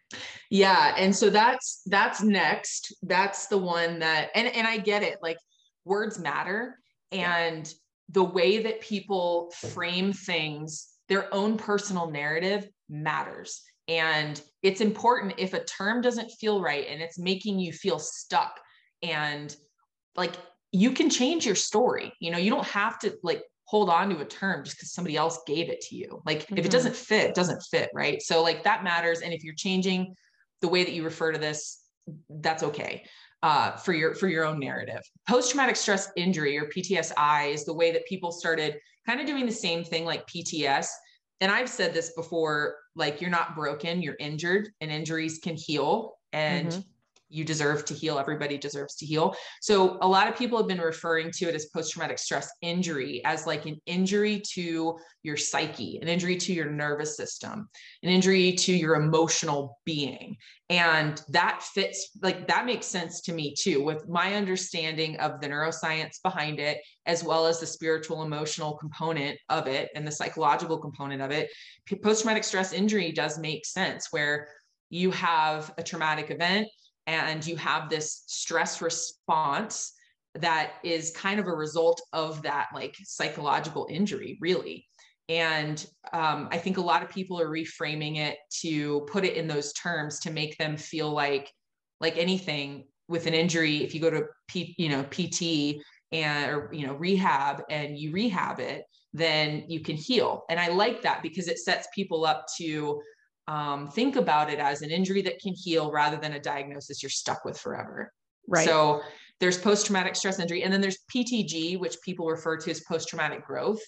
Yeah, and so that's that's next. That's the one that and and I get it. Like words matter and yeah. the way that people frame things, their own personal narrative matters. And it's important if a term doesn't feel right and it's making you feel stuck and like you can change your story. You know, you don't have to like hold on to a term just because somebody else gave it to you. Like mm-hmm. if it mm-hmm. doesn't fit, it doesn't fit, right? So like that matters. And if you're changing the way that you refer to this, that's okay uh, for your for your own narrative. Post traumatic stress injury or PTSI is the way that people started kind of doing the same thing like PTS. And I've said this before, like you're not broken, you're injured, and injuries can heal. And mm-hmm you deserve to heal. Everybody deserves to heal. So a lot of people have been referring to it as post-traumatic stress injury as like an injury to your psyche, an injury to your nervous system, an injury to your emotional being. And that fits like that makes sense to me too, with my understanding of the neuroscience behind it, as well as the spiritual emotional component of it and the psychological component of it. Post-traumatic stress injury does make sense where you have a traumatic event and you have this stress response that is kind of a result of that like psychological injury really and um, i think a lot of people are reframing it to put it in those terms to make them feel like like anything with an injury if you go to P, you know pt and or you know rehab and you rehab it then you can heal. And I like that because it sets people up to um, think about it as an injury that can heal rather than a diagnosis you're stuck with forever. Right. So there's post traumatic stress injury, and then there's PTG, which people refer to as post traumatic growth.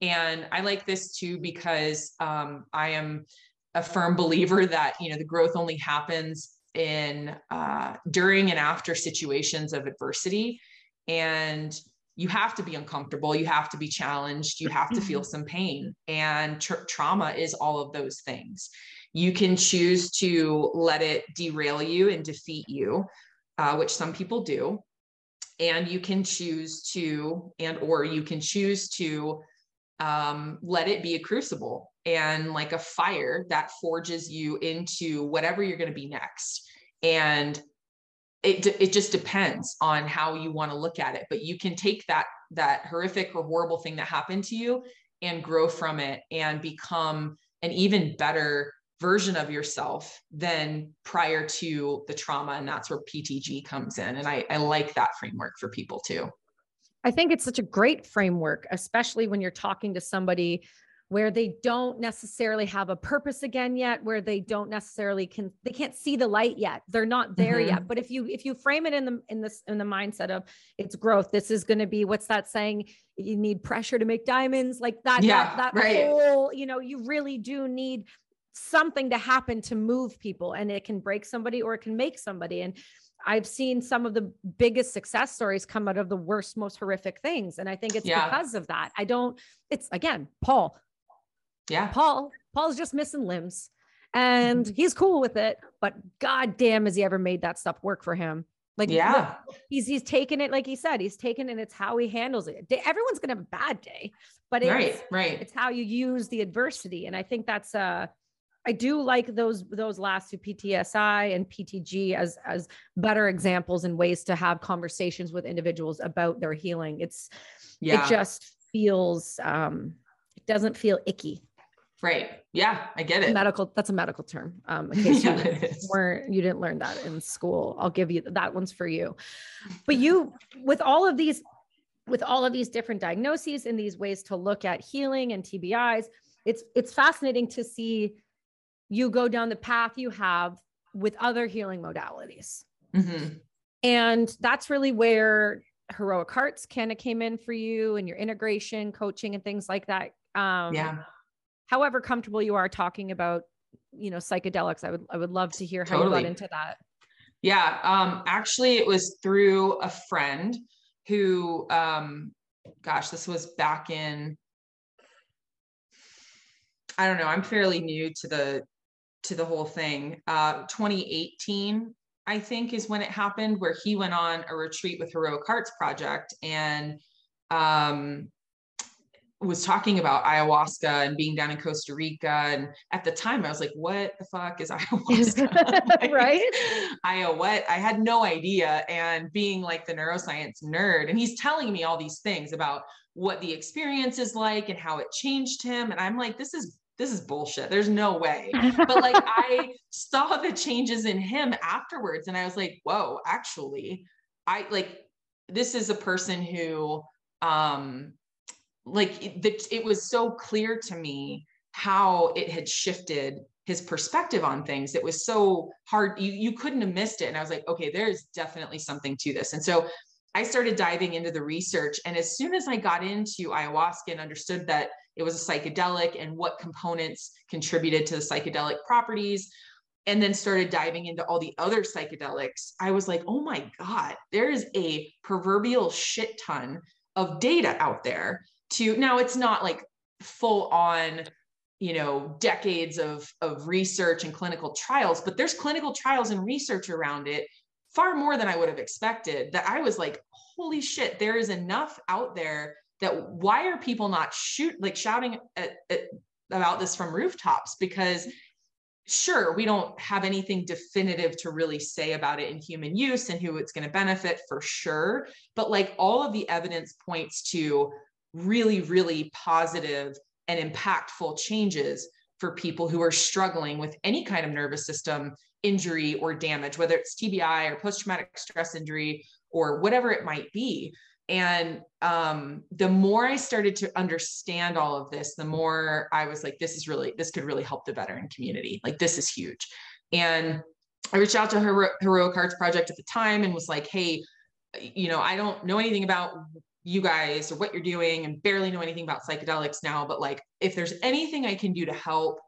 And I like this too because um, I am a firm believer that you know the growth only happens in uh, during and after situations of adversity, and you have to be uncomfortable, you have to be challenged, you have to feel some pain, and tra- trauma is all of those things. You can choose to let it derail you and defeat you, uh, which some people do. And you can choose to and or you can choose to um, let it be a crucible and like a fire that forges you into whatever you're going to be next. And it, it just depends on how you want to look at it but you can take that that horrific or horrible thing that happened to you and grow from it and become an even better version of yourself than prior to the trauma. And that's where PTG comes in. And I, I like that framework for people too. I think it's such a great framework, especially when you're talking to somebody where they don't necessarily have a purpose again yet where they don't necessarily can they can't see the light yet they're not there mm-hmm. yet but if you if you frame it in the in this in the mindset of it's growth this is going to be what's that saying you need pressure to make diamonds like that yeah, that, that right. whole you know you really do need something to happen to move people and it can break somebody or it can make somebody and I've seen some of the biggest success stories come out of the worst, most horrific things. And I think it's yeah. because of that. I don't, it's again, Paul. Yeah. Paul, Paul's just missing limbs and mm-hmm. he's cool with it. But God damn, has he ever made that stuff work for him? Like, yeah, look, he's, he's taken it, like he said, he's taken it. It's how he handles it. Everyone's going to have a bad day, but it's, right, right. it's how you use the adversity. And I think that's, uh, I do like those those last two PTSI and PTG as as better examples and ways to have conversations with individuals about their healing. It's yeah. it just feels um it doesn't feel icky. Right. Yeah, I get it. Medical that's a medical term. Um in case yeah, you weren't you didn't learn that in school. I'll give you that one's for you. But you with all of these with all of these different diagnoses and these ways to look at healing and TBIs, it's it's fascinating to see you go down the path you have with other healing modalities. Mm-hmm. And that's really where heroic hearts kind of came in for you and your integration coaching and things like that. Um, yeah. However comfortable you are talking about, you know, psychedelics, I would I would love to hear how totally. you got into that. Yeah. Um, actually, it was through a friend who, um, gosh, this was back in I don't know. I'm fairly new to the to the whole thing. Uh, 2018, I think, is when it happened, where he went on a retreat with Heroic Hearts Project and um, was talking about ayahuasca and being down in Costa Rica. And at the time, I was like, what the fuck is ayahuasca? like, right? I what? I had no idea. And being like the neuroscience nerd, and he's telling me all these things about what the experience is like and how it changed him. And I'm like, this is this is bullshit. There's no way. But like I saw the changes in him afterwards and I was like, whoa, actually, I like this is a person who um like it, it was so clear to me how it had shifted his perspective on things it was so hard you you couldn't have missed it and i was like okay there's definitely something to this and so i started diving into the research and as soon as i got into ayahuasca and understood that it was a psychedelic and what components contributed to the psychedelic properties and then started diving into all the other psychedelics i was like oh my god there is a proverbial shit ton of data out there to now it's not like full on you know decades of of research and clinical trials but there's clinical trials and research around it far more than i would have expected that i was like holy shit there is enough out there that why are people not shoot like shouting at, at, about this from rooftops? Because sure we don't have anything definitive to really say about it in human use and who it's going to benefit for sure. But like all of the evidence points to really really positive and impactful changes for people who are struggling with any kind of nervous system injury or damage whether it's TBI or post traumatic stress injury or whatever it might be And um, the more I started to understand all of this, the more I was like, this is really, this could really help the veteran community. Like, this is huge. And I reached out to Hero- Heroic Hearts Project at the time and was like, hey, you know, I don't know anything about you guys or what you're doing and barely know anything about psychedelics now, but like, if there's anything I can do to help,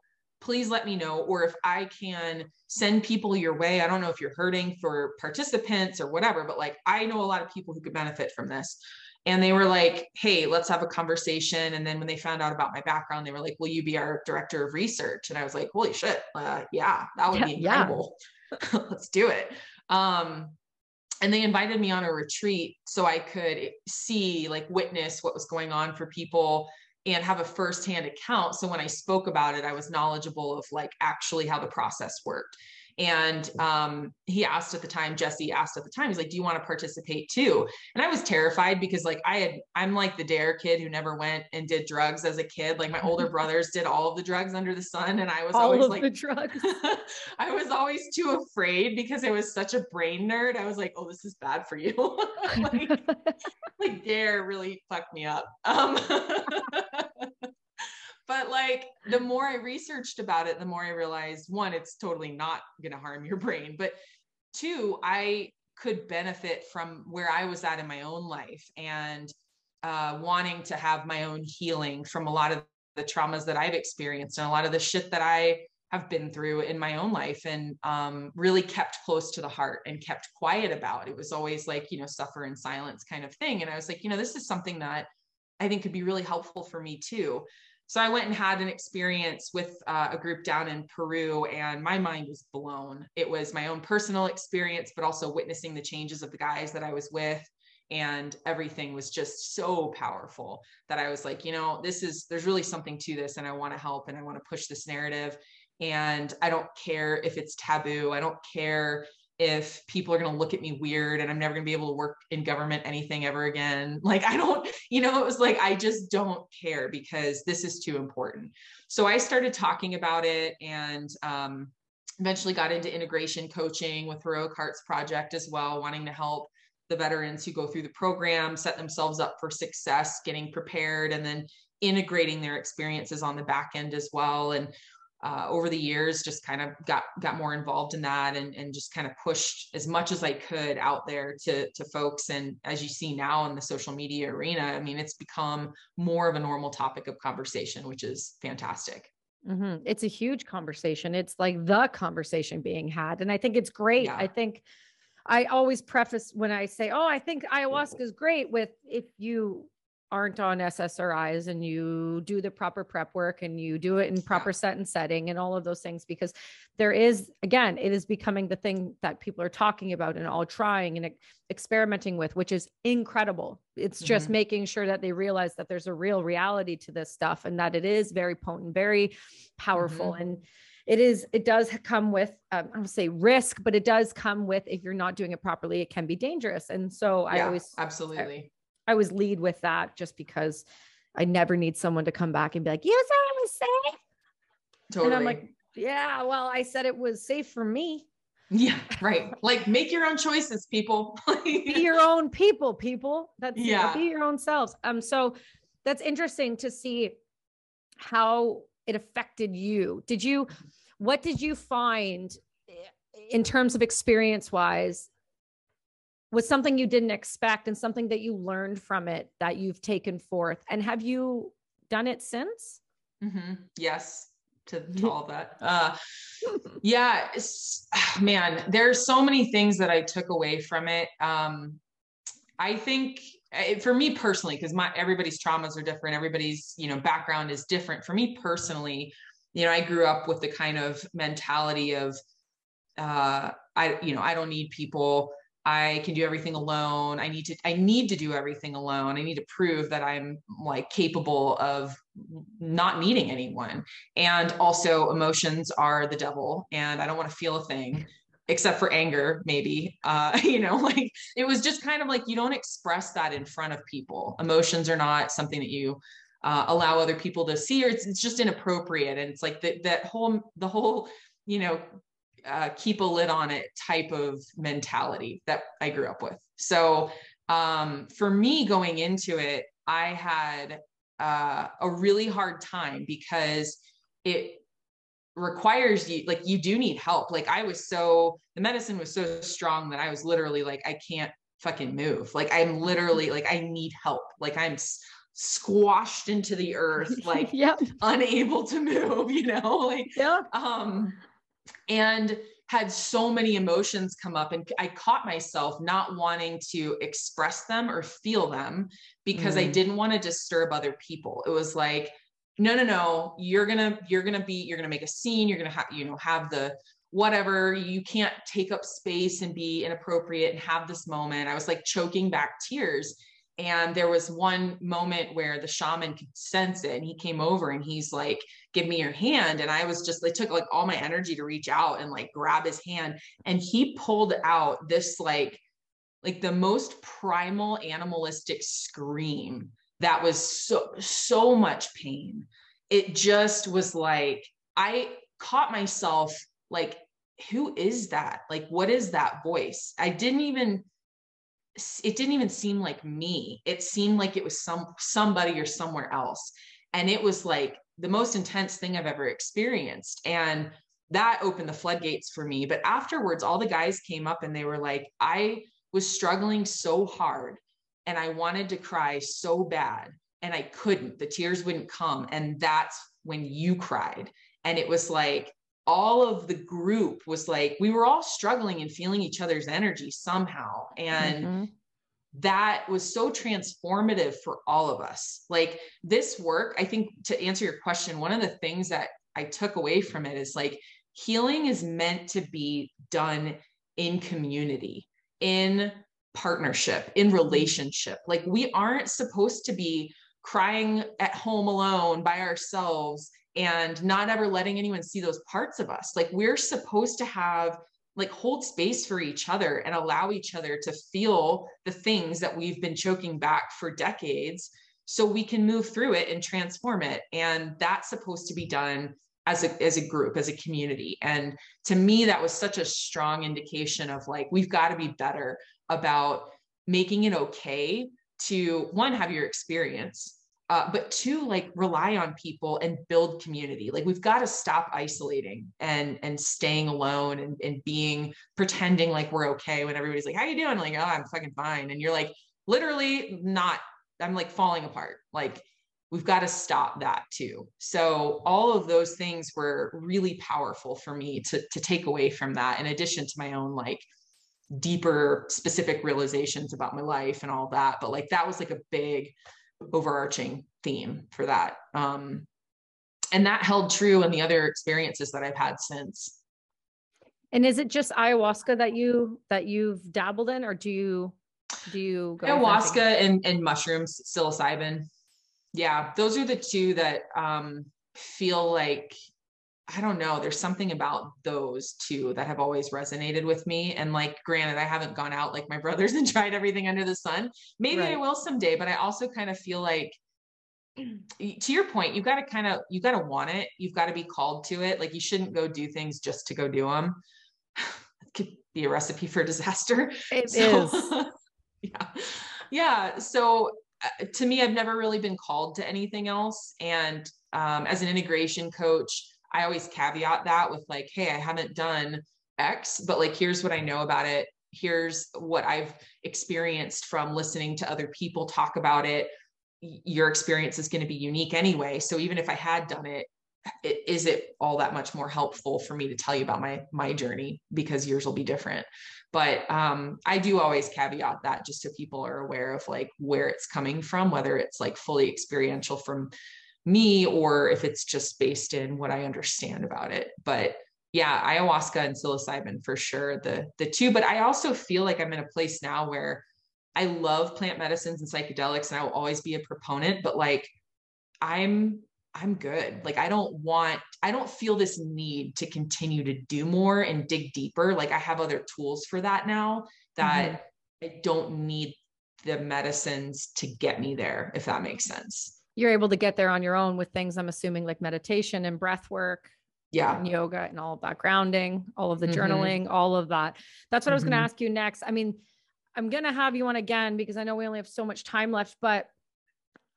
please let me know. Or if I can send people your way, I don't know if you're hurting for participants or whatever, but like, I know a lot of people who could benefit from this. And they were like, hey, let's have a conversation. And then when they found out about my background, they were like, will you be our director of research? And I was like, holy shit, uh, yeah, that would be incredible. Yeah. let's do it. Um, and they invited me on a retreat so I could see, like, witness what was going on for people and have a firsthand account. So when I spoke about it, I was knowledgeable of like actually how the process worked. And um, he asked at the time, Jesse asked at the time, he's like, Do you want to participate too? And I was terrified because, like, I had, I'm like the dare kid who never went and did drugs as a kid. Like, my older brothers did all of the drugs under the sun. And I was all always like, the drugs. I was always too afraid because I was such a brain nerd. I was like, Oh, this is bad for you. like, like, dare really fucked me up. Um, but like the more I researched about it, the more I realized one, it's totally not going to harm your brain. But two, I could benefit from where I was at in my own life and uh, wanting to have my own healing from a lot of the traumas that I've experienced and a lot of the shit that I have been through in my own life and um, really kept close to the heart and kept quiet about. It was always like, you know, suffer in silence kind of thing. And I was like, you know, this is something that I think could be really helpful for me too. So I went and had an experience with uh, a group down in Peru, and my mind was blown. It was my own personal experience, but also witnessing the changes of the guys that I was with. And everything was just so powerful that I was like, you know, this is, there's really something to this, and I want to help and I want to push this narrative. And I don't care if it's taboo. I don't care if people are going to look at me weird and I'm never going to be able to work in government anything ever again. Like, I don't, you know, it was like, I just don't care because this is too important. So I started talking about it and um, eventually got into integration coaching with Heroic Hearts Project as well, wanting to help the veterans who go through the program set themselves up for success, getting prepared, and then integrating their experiences on the back end as well. And uh, over the years just kind of got got more involved in that and, and just kind of pushed as much as I could out there to to folks. And as you see now in the social media arena I mean it's become more of a normal topic of conversation which is fantastic. Mm-hmm. it's a huge conversation. It's like the conversation being had. And I think it's great. Yeah. I think I always preface when I say oh I think ayahuasca is great with if you aren't on SSRIs and you do the proper prep work and you do it in proper set and setting and all of those things because there is again it is becoming the thing that people are talking about and all trying and experimenting with which is incredible it's just mm-hmm. making sure that they realize that there's a real reality to this stuff and that it is very potent very powerful mm-hmm. and it is it does come with um, i don't say risk but it does come with if you're not doing it properly it can be dangerous and so yeah, i always absolutely I always lead with that just because I never need someone to come back and be like, you said it was safe. Totally. And I'm like, yeah, well, I said it was safe for me. Yeah, right. like make your own choices, people. be your own people, people. That's yeah. Be your own selves. Um, so that's interesting to see how it affected you. Did you what did you find eh, in terms of experience wise was something you didn't expect and something that you learned from it that you've taken forth. And have you done it since? Mm-hmm. Yes, to, to all that. Uh, yeah, man, there's so many things that I took away from it. Um, I think eh, for me personally, because my everybody's traumas are different, everybody's you know background is different. For me personally, you know, I grew up with the kind of mentality of uh, I you know I don't need people I can do everything alone. I need to I need to do everything alone. I need to prove that I'm like capable of not needing anyone. And also emotions are the devil and I don't want to feel a thing except for anger maybe. Uh you know, like it was just kind of like you don't express that in front of people. Emotions are not something that you uh, allow other people to see or it's, it's just inappropriate and it's like that that whole the whole you know uh, keep a lid on it type of mentality that I grew up with. So um, for me going into it, I had uh, a really hard time because it requires you like you do need help like i was so the medicine was so strong that i was literally like i can't fucking move like i'm literally like i need help like i'm squashed into the earth like yep. unable to move you know like Yeah. um and had so many emotions come up and i caught myself not wanting to express them or feel them because i Mm. didn't want to disturb other people it was like no no no you're gonna you're gonna be you're gonna make a scene you're gonna have you know have the whatever you can't take up space and be inappropriate and have this moment i was like choking back tears and there was one moment where the shaman could sense it and he came over and he's like give me your hand. And i was just it took like all my energy to reach out and like grab his hand. And he pulled out this like like the most primal animalistic scream that was so so much pain. It just was like i caught myself like who is that? Like what is that voice? I didn't even it didn't even seem like me. It seemed like it was some somebody or somewhere else. And it was like the most intense thing i've ever experienced. And that opened the floodgates for me. But afterwards all the guys came up and they were like i was struggling so hard and i wanted to cry so bad and i couldn't. The tears wouldn't come. And that's when you cried. And it was like all of the group was like we were all struggling and feeling each other's energy somehow. And Mhm. That was so transformative for all of us. Like this work, I think to answer your question, one of the things that I took away from it is like healing is meant to be done in community, in partnership, in mm-hmm. relationship. Like we aren't supposed to be crying at home alone by ourselves and not ever letting anyone see those parts of us. Like we're supposed to have like hold space for each other and allow each other to feel the things that we've been choking back for decades so we can move through it and transform it. And that's supposed to be done as a as a group as a community. And to me that was such a strong indication of like we've got to be better about making it okay to one have your experience uh, but two like rely on people and build community. Like we've got to stop isolating and and staying alone and, and being pretending like we're okay when everybody's like how you doing? Like oh i'm fucking fine. And you're like literally not i'm like falling apart. Like we've got to stop that too. So all of those things were really powerful for me to to take away from that in addition to my own like deeper specific realizations about my life and all that. But like that was like a big overarching theme for that. Um and that held true in the other experiences that i've had since. And is it just ayahuasca that you that you've dabbled in, or do you do you go ayahuasca and, and mushrooms psilocybin. Yeah those are the two that um feel like i don't know there's something about those two that have always resonated with me and like granted i haven't gone out like my brothers and tried everything under the sun maybe i will someday but i also kind of feel like to your point you've got to kind of you've got to want it you've got to be called to it like you shouldn't go do things just to go do them it could be a recipe for disaster It so, is. yeah. Yeah. So uh, to me, I've never really been called to anything else. And um, as an integration coach, I always caveat that with like, hey, I haven't done X, but like, here's what I know about it. Here's what I've experienced from listening to other people talk about it. Your experience is going to be unique anyway. So even if I had done it, i- it all that much more helpful for me to tell you about my my journey because yours will be different but um, i do always caveat that just so people are aware of like where it's coming from whether it's like fully experiential from me or if it's just based in what i understand about it. But yeah ayahuasca and psilocybin for sure the the two. But i also feel like i'm in a place now where i love plant medicines and psychedelics and i will always be a proponent but like i'm i'm good. Like i don't want i don't feel this need to continue to do more and dig deeper. Like i have other tools for that now that mm-hmm. i don't need the medicines to get me there if that makes sense You're able to get there on your own with things I'm assuming like meditation and breath work yeah and yoga and all of that grounding, all of the Mhm. journaling, all of that. That's what I was going to ask you next. I mean, I'm going to have you on again because I know we only have so much time left, but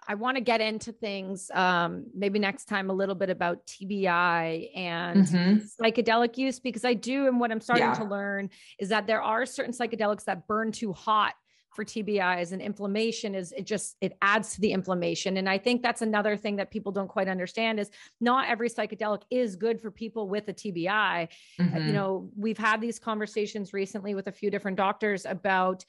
I want to get into things um, maybe next time a little bit about TBI and mm-hmm. psychedelic use because I do. And what I'm starting yeah. to learn is that there are certain psychedelics that burn too hot for TBIs and inflammation is it just it adds to the inflammation and I think that's another thing that people don't quite understand is not every psychedelic is good for people with a TBI. Mm-hmm. You know, we've had these conversations recently with a few different doctors about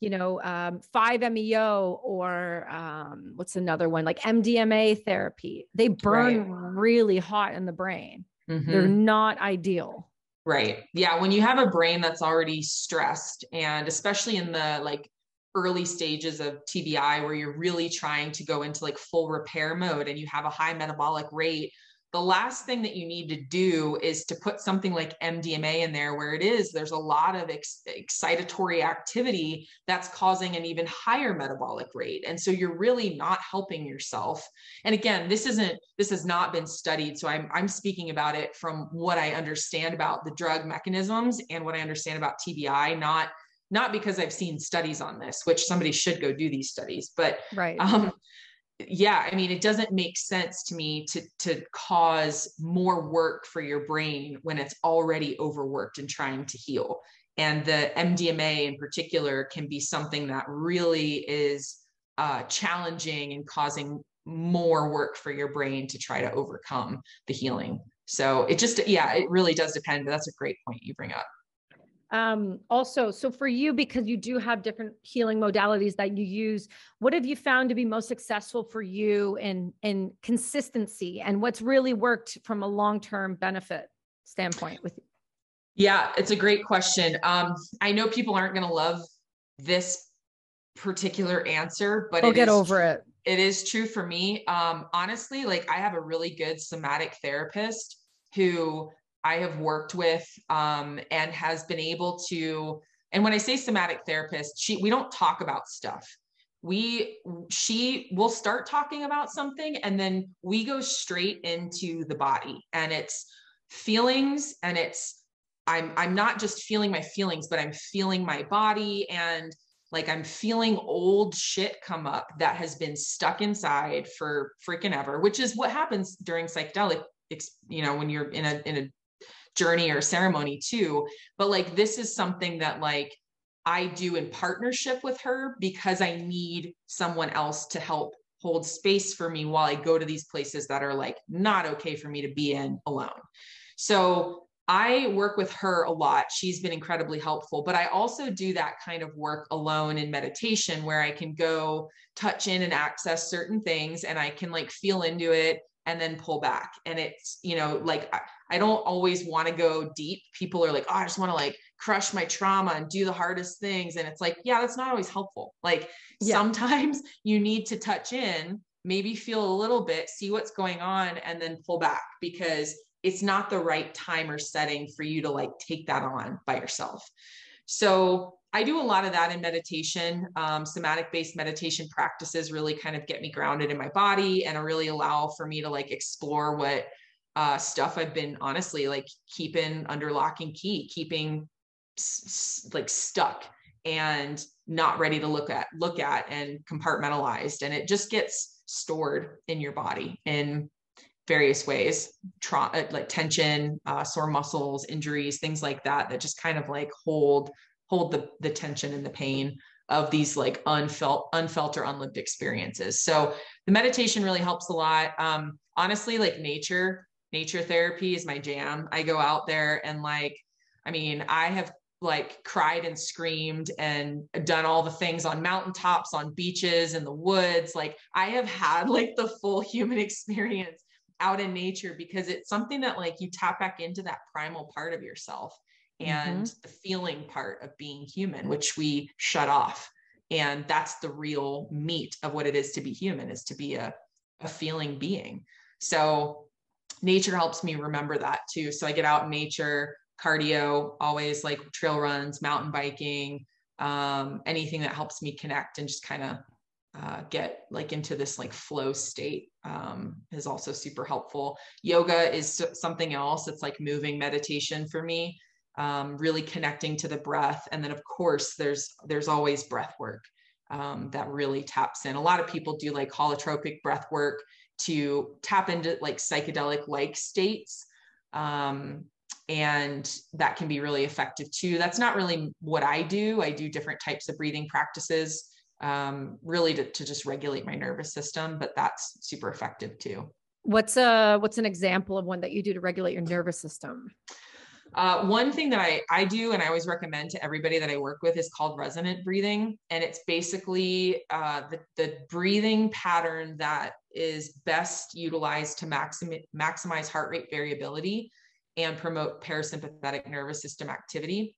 you know, um, 5-MeO or um, what's another one like MDMA therapy. They burn right. really hot in the brain. Mm-hmm. They're not ideal. Right. Yeah. When you have a brain that's already stressed, and especially in the like early stages of TBI, where you're really trying to go into like full repair mode and you have a high metabolic rate, the last thing that you need to do is to put something like MDMA in there where it is there's a lot of ex- excitatory activity that's causing an even higher metabolic rate. And so you're really not helping yourself. And again this isn't this has not been studied. So I'm I'm speaking about it from what I understand about the drug mechanisms and what I understand about TBI not not because I've seen studies on this which somebody should go do these studies but right. um yeah i mean it doesn't make sense to me to to cause more work for your brain when it's already overworked and trying to heal. And the mdma in particular can be something that really is uh, challenging and causing more work for your brain to try to overcome the healing. So it just yeah it really does depend but that's a great point you bring up um, also, so for you, because you do have different healing modalities that you use, what have you found to be most successful for you in in consistency, and what's really worked from a long term benefit standpoint with you? Yeah, it's a great question. Um, I know people aren't going to love this particular answer, but we'll get over it. It is true for me. Um, honestly, like I have a really good somatic therapist who I have worked with um, and has been able to. And when I say somatic therapist, she we don't talk about stuff. We she will start talking about something and then we go straight into the body and it's feelings and it's I'm I'm not just feeling my feelings, but I'm feeling my body and like I'm feeling old shit come up that has been stuck inside for freaking ever, which is what happens during psychedelic you know when you're in a in a journey or ceremony too but like this is something that like I do in partnership with her because I need someone else to help hold space for me while I go to these places that are like not okay for me to be in alone. So I work with her a lot. She's been incredibly helpful, but I also do that kind of work alone in meditation where I can go touch in and access certain things and I can like feel into it and then pull back. And it's, you know, like I don't always want to go deep. People are like, oh, I just want to like crush my trauma and do the hardest things. And it's like, yeah, that's not always helpful. Like yeah. sometimes you need to touch in, maybe feel a little bit, see what's going on, and then pull back because it's not the right time or setting for you to like take that on by yourself. So I do a lot of that in meditation. Um, somatic based meditation practices really kind of get me grounded in my body and really allow for me to like explore what uh, stuff I've been honestly like keeping under lock and key, keeping like stuck and not ready to look at, look at and compartmentalized. And it just gets stored in your body in various ways, tra- uh, like tension, uh, sore muscles, injuries, things like that, that just kind of like hold, hold the, the tension and the pain of these like unfelt, unfelt or unlived experiences. So the meditation really helps a lot. Um, honestly, like nature nature therapy is my jam. I go out there and like, I mean, I have like cried and screamed and done all the things on mountaintops, on beaches, in the woods. Like I have had like the full human experience out in nature because it's something that like you tap back into that primal part of yourself and mm-hmm. the feeling part of being human, which we shut off. And that's the real meat of what it is to be human is to be a, a feeling being. So nature helps me remember that too. So I get out in nature, cardio, always like trail runs, mountain biking, um, anything that helps me connect and just kind of uh, get like into this like flow state um, is also super helpful. Yoga is something else. It's like moving meditation for me. Um, really connecting to the breath. And then of course there's, there's always breath work um, that really taps in. A lot of people do like holotropic breath work to tap into like psychedelic like states. Um, and that can be really effective too. That's not really what I do. I do different types of breathing practices, um, really to, to just regulate my nervous system, but that's super effective too. What's a what's an example of one that you do to regulate your nervous system? Uh, one thing that I, I do and I always recommend to everybody that I work with is called resonant breathing. And it's basically uh, the, the breathing pattern that is best utilized to maximi- maximize heart rate variability and promote parasympathetic nervous system activity.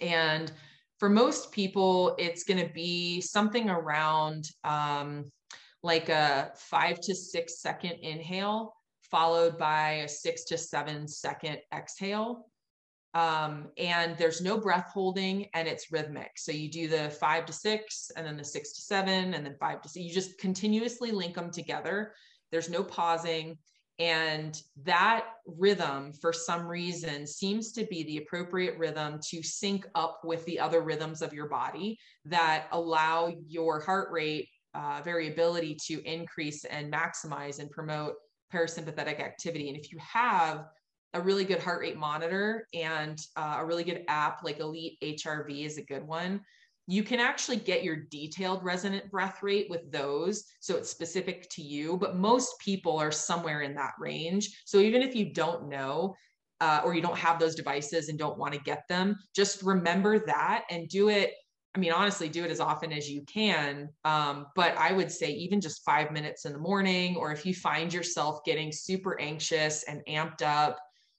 And for most people, it's going to be something around um, like a five to six second inhale, followed by a six to seven second exhale. Um, and there's no breath holding and it's rhythmic. So you do the five to six and then the six to seven and then five to six. You just continuously link them together. There's no pausing and that rhythm, for some reason, seems to be the appropriate rhythm to sync up with the other rhythms of your body that allow your heart rate uh, variability to increase and maximize and promote parasympathetic activity. And if you have a really good heart rate monitor and uh, a really good app like Elite HRV is a good one, you can actually get your detailed resonant breath rate with those. So it's specific to you, but most people are somewhere in that range. So even if you don't know, uh, or you don't have those devices and don't want to get them, just remember that and do it. I mean, honestly, do it as often as you can. Um, but I would say even just five minutes in the morning, or if you find yourself getting super anxious and amped up,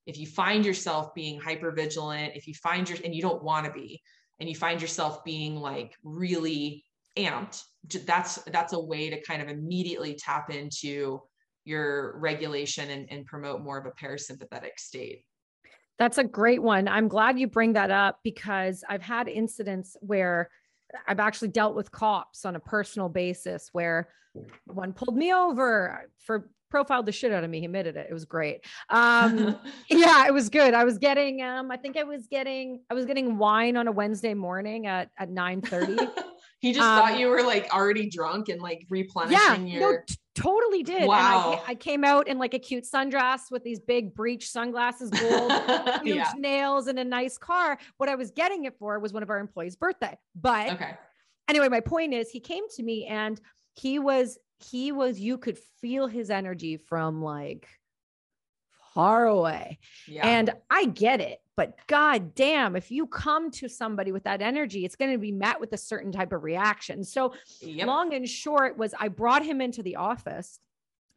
if you find yourself being hyper vigilant, if you find your and you don't want to be, and you find yourself being like really amped that's that's a way to kind of immediately tap into your regulation and, and promote more of a parasympathetic state. That's a great one. I'm glad you bring that up because i've had incidents where i've actually dealt with cops on a personal basis where one pulled me over for profiled the shit out of me. He admitted it. It was great. Um, yeah, it was good. I was getting, um, I think I was getting, I was getting wine on a Wednesday morning at, at 9 30. he just um, thought you were like already drunk and like replenishing yeah, your. No, t- totally did. Wow. I, I, came out in like a cute sundress with these big breech sunglasses, gold, huge yeah. nails, and a nice car. What I was getting it for was one of our employees' birthday. But okay. anyway, my point is, he came to me and he was he was you could feel his energy from like far away. Yeah. And I get it, but god damn, if you come to somebody with that energy, it's going to be met with a certain type of reaction. So yep. long and short was I brought him into the office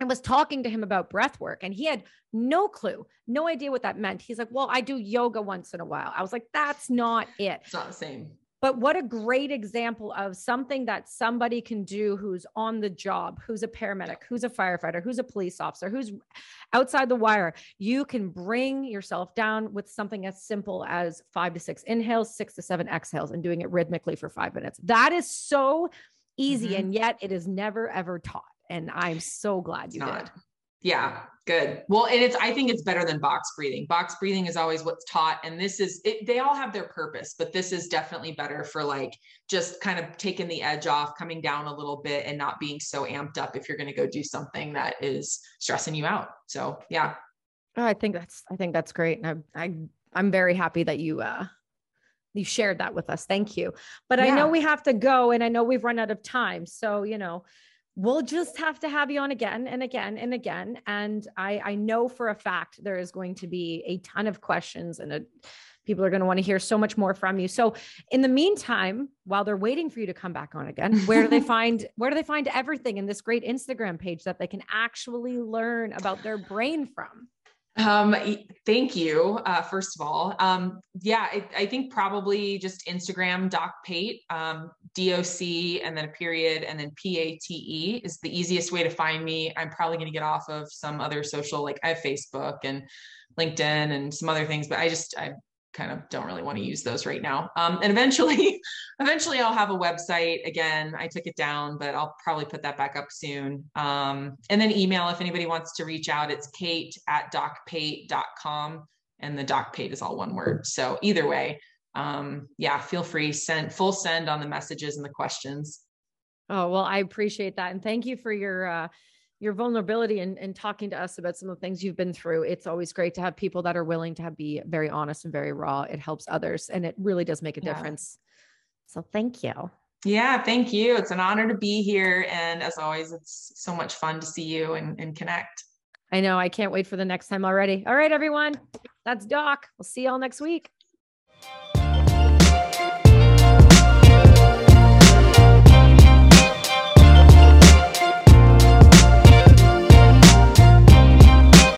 and was talking to him about breath work and he had no clue, no idea what that meant. He's like, "Well, I do yoga once in a while." I was like, "That's not it." It's not the same. But what a great example of something that somebody can do who's on the job, who's a paramedic, who's a firefighter, who's a police officer, who's outside the wire. You can bring yourself down with something as simple as five to six inhales, six to seven exhales, and doing it rhythmically for five minutes. That is so easy. Mm-hmm. And yet it is never, ever taught. And I'm so glad you did. Yeah, good. Well, and it's I think it's better than box breathing. Box breathing is always what's taught and this is it, they all have their purpose, but this is definitely better for like just kind of taking the edge off, coming down a little bit and not being so amped up if you're going to go do something that is stressing you out. So, yeah. Oh, I think that's I think that's great. And I I I'm very happy that you uh you shared that with us. Thank you. But yeah. I know we have to go and I know we've run out of time. So, you know, we'll just have to have you on again and again and again. And I, I know for a fact there is going to be a ton of questions and a, people are going to want to hear so much more from you. So in the meantime, while they're waiting for you to come back on again, where do they find where do they find everything in this great Instagram page that they can actually learn about their brain from? Um, thank you. Uh, first of all, um, yeah, I, I, think probably just Instagram Doc Pate, um, D O C, and then a period, and then P A T E is the easiest way to find me. I'm probably going to get off of some other social, like I have Facebook and LinkedIn and some other things, but I just I kind of don't really want to use those right now. Um, and eventually, eventually I'll have a website again. I took it down, but I'll probably put that back up soon. Um, and then email if anybody wants to reach out. It's Kate at docpate.com. and the doc pate is all one word. So either way, um, yeah, feel free, send full send on the messages and the questions. Oh, well, I appreciate that. And thank you for your, uh, your vulnerability and, and talking to us about some of the things you've been through. It's always great to have people that are willing to have, be very honest and very raw. It helps others and it really does make a yeah. difference. So thank you. Yeah, thank you. It's an honor to be here. And as always, it's so much fun to see you and, and connect. I know. I can't wait for the next time already. All right, everyone. That's Doc. We'll see y'all next week.